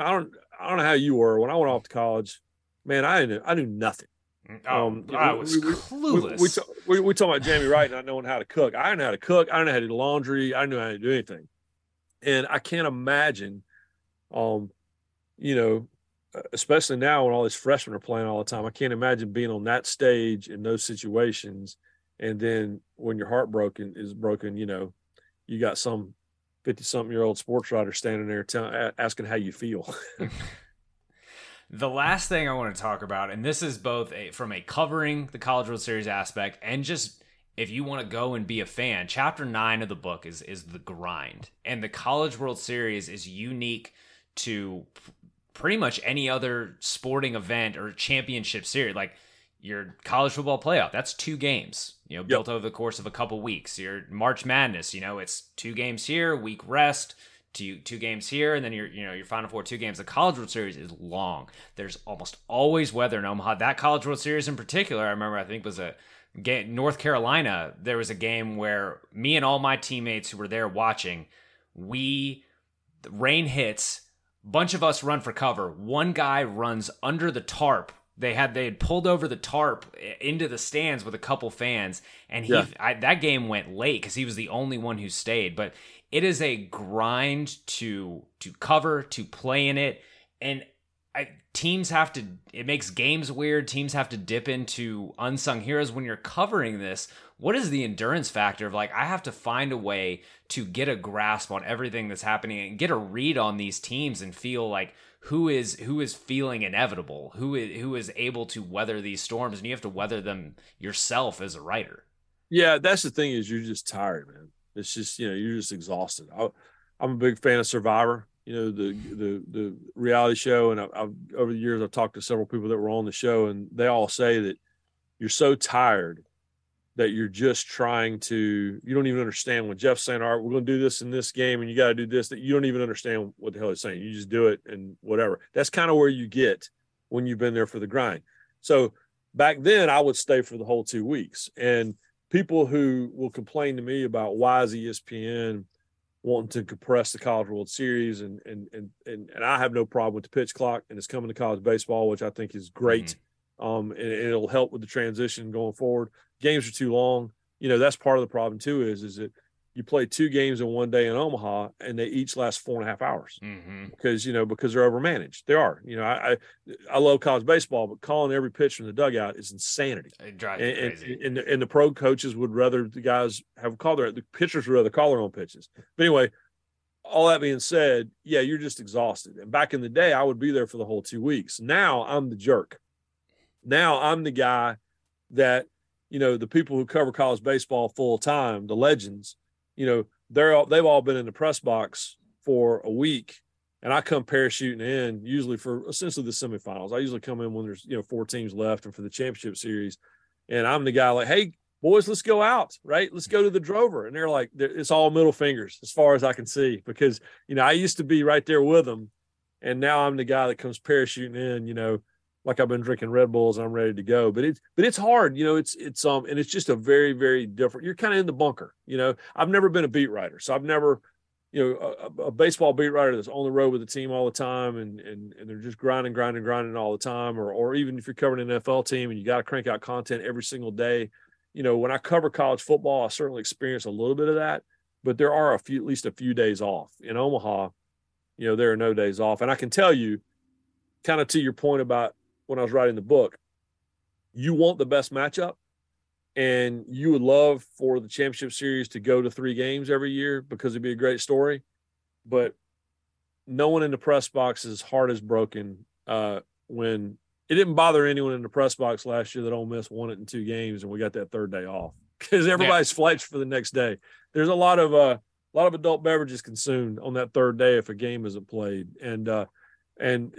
I don't, I don't know how you were when I went off to college, man, I knew, I knew nothing. Mm, oh, um, I was we, clueless. We, we, we, talking about Jamie Wright not knowing how to cook. I didn't know how to cook. I didn't know how to do laundry. I didn't know how to do anything. And I can't imagine, um, you know, especially now when all these freshmen are playing all the time, I can't imagine being on that stage in those situations. And then when your heart broken is broken, you know, you got some 50 something year old sports writer standing there telling, asking how you feel. the last thing I want to talk about, and this is both a, from a covering the College World Series aspect and just if you want to go and be a fan, chapter nine of the book is is the grind, and the College World Series is unique to pretty much any other sporting event or championship series. Like your college football playoff, that's two games, you know, yep. built over the course of a couple weeks. Your March Madness, you know, it's two games here, week rest, two two games here, and then your you know your Final Four two games. The College World Series is long. There's almost always weather in Omaha. That College World Series in particular, I remember I think was a game, North Carolina, there was a game where me and all my teammates who were there watching, we the rain hits, bunch of us run for cover. One guy runs under the tarp. They had they had pulled over the tarp eh, into the stands with a couple fans, and he yeah. I, that game went late because he was the only one who stayed. But it is a grind to to cover to play in it, and I, teams have to it makes games weird teams have to dip into unsung heroes when you're covering this what is the endurance factor of like i have to find a way to get a grasp on everything that's happening and get a read on these teams and feel like who is who is feeling inevitable who is who is able to weather these storms and you have to weather them yourself as a writer. Yeah that's the thing is you're just tired man. It's just you know you're just exhausted. I, i'm a big fan of survivor you know the the the reality show and I've, I've, over the years i've talked to several people that were on the show and they all say that you're so tired that you're just trying to you don't even understand when jeff's saying all right we're going to do this in this game and you got to do this that you don't even understand what the hell he's saying you just do it and whatever that's kind of where you get when you've been there for the grind so back then i would stay for the whole two weeks and people who will complain to me about why is espn wanting to compress the College World Series, and and and and, and I have no problem with the pitch clock, and it's coming to college baseball, which I think is great. Mm-hmm. Um, and, it'll help with the transition going forward. Games are too long. You know, that's part of the problem too. Is is that you play two games in one day in Omaha, and they each last four and a half hours mm-hmm. because you know because they're overmanaged. They are. You know, I, I, I love college baseball, but calling every pitch from the dugout is insanity. It drives and, crazy. And, and, the, and the pro coaches would rather the guys have called their the pitchers would rather call their own pitches. But anyway, all that being said, yeah, you're just exhausted. And back in the day, I would be there for the whole two weeks. Now I'm the jerk. Now I'm the guy that you know the people who cover college baseball full time, the legends you know, they're all, they've all been in the press box for a week, and I come parachuting in usually for essentially the semifinals. I usually come in when there's you know four teams left and for the championship series, and I'm the guy like, hey boys, let's go out, right? Let's go to the Drover, and they're like, it's all middle fingers as far as I can see because you know I used to be right there with them, and now I'm the guy that comes parachuting in, you know, like I've been drinking Red Bulls and I'm ready to go. But it's but it's hard, you know. It's it's um and it's just a very very different. You're kind of in the bunker, you know. I've never been a beat writer, so I've never, you know, a, a, baseball beat writer that's on the road with the team all the time and and and they're just grinding, grinding, grinding all the time. Or or even if you're covering an NFL team and you got to crank out content every single day. You know, when I cover college football, I certainly experience a little bit of that. But there are a few, at least a few days off in Omaha. You know, there are no days off, and I can tell you, kind of to your point about when I was writing the book, you want the best matchup and you would love for the championship series to go to three games every year because it'd be a great story. But no one in the press box is heart is broken uh, when it didn't bother anyone in the press box last year that Ole Miss won it in two games and we got that third day off because everybody's yeah. fledged for the next day. There's a lot of uh, a lot of adult beverages consumed on that third day if a game isn't played, and uh, and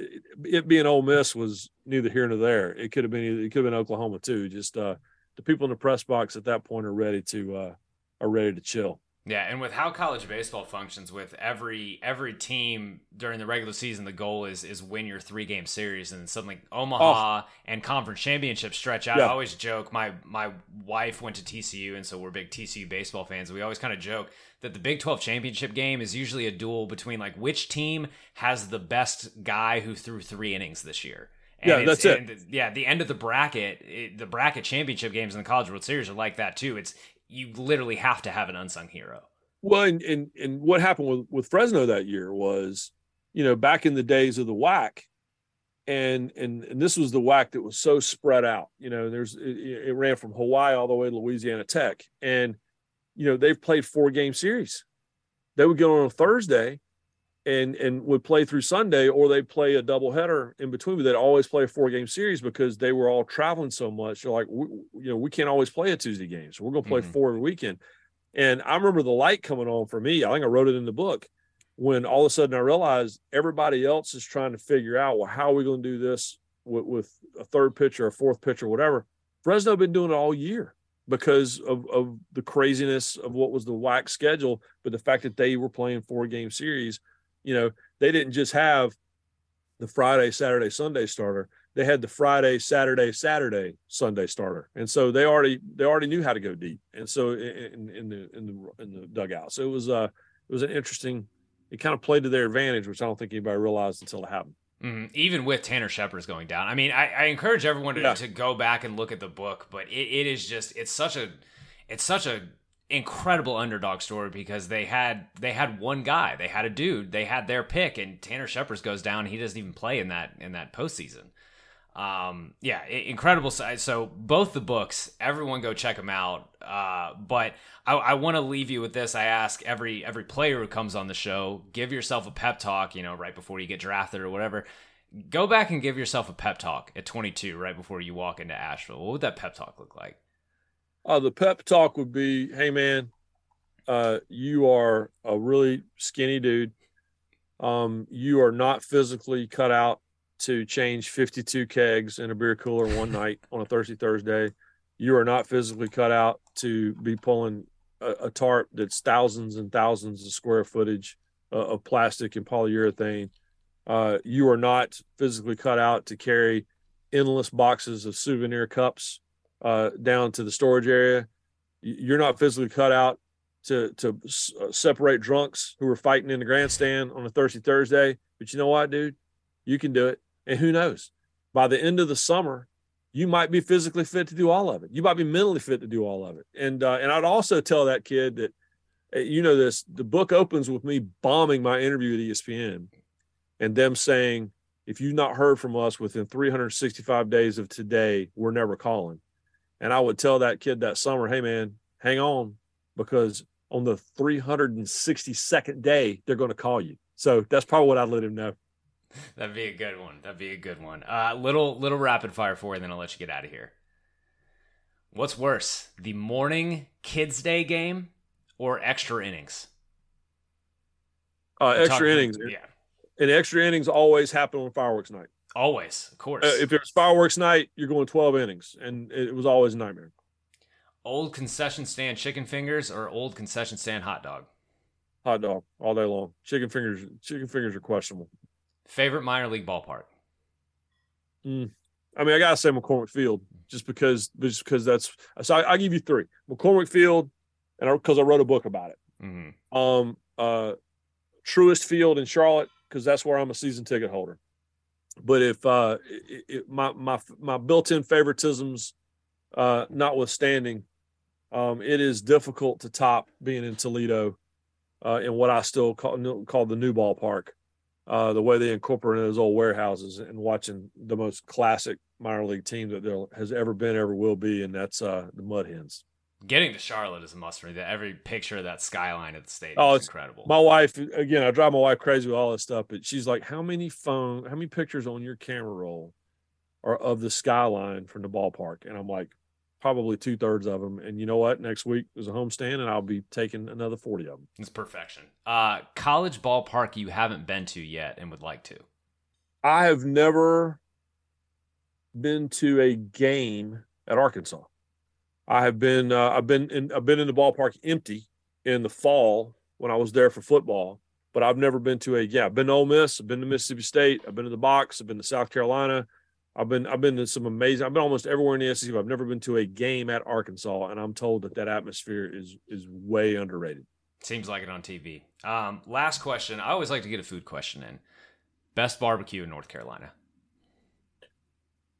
it being Ole Miss was neither here nor there. It could have been it could have been Oklahoma too. Just uh, the people in the press box at that point are ready to uh, are ready to chill. Yeah, and with how college baseball functions, with every every team during the regular season, the goal is is win your three game series, and suddenly Omaha oh. and conference championship stretch out. Yeah. I always joke my my wife went to TCU, and so we're big TCU baseball fans. We always kind of joke that the Big Twelve championship game is usually a duel between like which team has the best guy who threw three innings this year. And yeah, that's it. yeah, the end of the bracket, it, the bracket championship games in the College World Series are like that too. It's you literally have to have an unsung hero. Well, and, and, and what happened with, with Fresno that year was, you know, back in the days of the WAC, and and and this was the WAC that was so spread out. You know, there's it, it ran from Hawaii all the way to Louisiana Tech, and you know they've played four game series. They would go on a Thursday, and and would play through Sunday, or they play a doubleheader in between. But they'd always play a four game series because they were all traveling so much. They're like, we, you know, we can't always play a Tuesday game, so we're going to play mm-hmm. four every weekend. And I remember the light coming on for me. I think I wrote it in the book when all of a sudden I realized everybody else is trying to figure out, well, how are we going to do this with, with a third pitcher, a fourth pitcher, whatever. Fresno been doing it all year because of, of the craziness of what was the WAC schedule, but the fact that they were playing four game series, you know, they didn't just have the Friday, Saturday, Sunday starter they had the Friday, Saturday, Saturday, Sunday starter, and so they already they already knew how to go deep, and so in, in the in the in the dugout, so it was uh it was an interesting. It kind of played to their advantage, which I don't think anybody realized until it happened. Mm-hmm. Even with Tanner Scheppers going down, I mean, I, I encourage everyone to, yeah. to go back and look at the book, but it, it is just it's such a it's such a incredible underdog story because they had they had one guy, they had a dude, they had their pick, and Tanner Scheppers goes down. He doesn't even play in that in that postseason. Um yeah incredible so both the books everyone go check them out uh but i, I want to leave you with this i ask every every player who comes on the show give yourself a pep talk you know right before you get drafted or whatever. Go back and give yourself a pep talk at 22 right before you walk into asheville. What would that pep talk look like uh the pep talk would be hey man uh you are a really skinny dude um you are not physically cut out to change 52 kegs in a beer cooler one night on a Thursday, Thursday. You are not physically cut out to be pulling a, a tarp that's thousands and thousands of square footage uh, of plastic and polyurethane. Uh, you are not physically cut out to carry endless boxes of souvenir cups uh, down to the storage area. You're not physically cut out to to uh, separate drunks who are fighting in the grandstand on a Thursday Thursday. But you know what, dude? You can do it. And who knows? By the end of the summer, you might be physically fit to do all of it. You might be mentally fit to do all of it. And uh, and I'd also tell that kid that, eh, you know, this the book opens with me bombing my interview at ESPN, and them saying, if you've not heard from us within 365 days of today, we're never calling. And I would tell that kid that summer, hey man, hang on, because on the 362nd day, they're going to call you. So that's probably what I'd let him know. That'd be a good one. That'd be a good one. Uh, little little rapid fire for you, then I'll let you get out of here. What's worse, the morning Kids Day game or extra innings? Uh, extra innings. Yeah. And extra innings always happen on fireworks night. Always, of course. Uh, if it's fireworks night, you're going 12 innings, and it was always a nightmare. Old concession stand chicken fingers or old concession stand hot dog? Hot dog all day long. Chicken fingers. Chicken fingers are questionable. Favorite minor league ballpark? Mm. I mean, I gotta say McCormick Field, just because, just because that's. So I, will give you three: McCormick Field, and because I, I, wrote a book about it. Mm-hmm. Um, uh, Truist Field in Charlotte, because that's where I'm a season ticket holder. But if uh, it, my my my built-in favoritisms, uh, notwithstanding, um, it is difficult to top being in Toledo, uh, in what I still call the new ballpark uh, the way they incorporate those old warehouses and watching the most classic minor league team that there has ever been, ever will be, and that's uh, the Mud Hens. Getting to Charlotte is a must for me. Every picture of that skyline at the stadium oh, is incredible. My wife, again, I drive my wife crazy with all this stuff, but she's like, "How many phone, how many pictures on your camera roll are of the skyline from the ballpark?" And I'm like, probably two thirds of them. And you know what? Next week is a homestand, and I'll be taking another 40 of them. It's perfection. Uh, college ballpark you haven't been to yet and would like to? I have never been to a game at Arkansas. I have been uh, I've been in I've been in the ballpark empty in the fall when I was there for football. But I've never been to a yeah. I've been to Ole Miss. I've been to Mississippi State. I've been to the box. I've been to South Carolina. I've been I've been to some amazing. I've been almost everywhere in the SEC. But I've never been to a game at Arkansas, and I'm told that that atmosphere is is way underrated. Seems like it on TV. Um, last question. I always like to get a food question in. Best barbecue in North Carolina.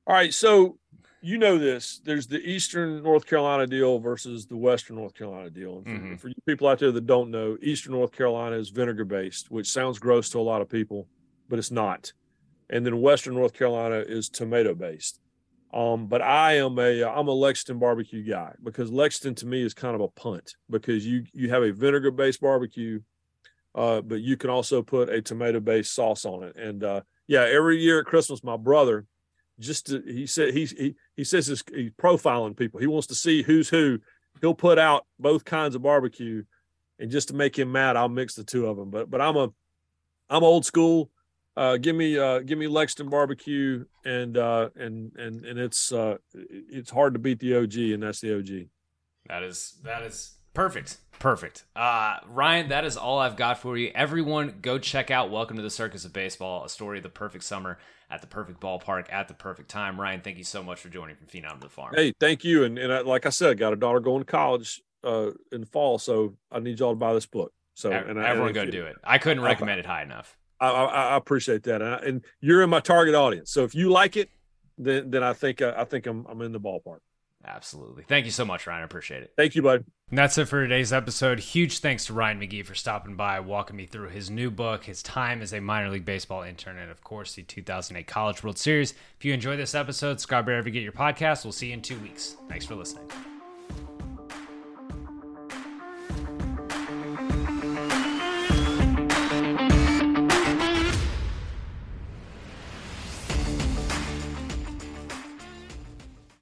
All right, so you know this. There's the Eastern North Carolina deal versus the Western North Carolina deal. And for, Mhm. for you people out there that don't know, Eastern North Carolina is vinegar based, which sounds gross to a lot of people, but it's not. And then Western North Carolina is tomato based. Um, but I am a I'm a Lexington barbecue guy because Lexington to me is kind of a punt because you you have a vinegar based barbecue, uh, but you can also put a tomato based sauce on it. And uh, yeah, every year at Christmas, my brother just to, he said he's he, he says he's profiling people. He wants to see who's who. He'll put out both kinds of barbecue, and just to make him mad, I'll mix the two of them. But but I'm a I'm old school. Uh, give me uh, give me Lexington barbecue, and uh, and and and it's uh, it's hard to beat the OG, and that's the OG. That is that is perfect. Perfect. Uh, Ryan, that is all I've got for you. Everyone, go check out Welcome to the Circus of Baseball, a story of the perfect summer at the perfect ballpark at the perfect time. Ryan, thank you so much for joining from Phenom to the Farm. Hey, thank you, and and I, like I said, I got a daughter going to college uh, in the fall, so I need y'all to buy this book. So and Everyone and go do it. I couldn't I- recommend it high enough. I, I, I appreciate that, and, I, and you're in my target audience. So if you like it, then then I think uh, I think I'm I'm in the ballpark. Absolutely. Thank you so much, Ryan. I appreciate it. Thank you, bud. And that's it for today's episode. Huge thanks to Ryan McGee for stopping by, walking me through his new book, his time as a minor league baseball intern, and of course, the 2008 College World Series. If you enjoy this episode, subscribe wherever you get your podcast. We'll see you in two weeks. Thanks for listening.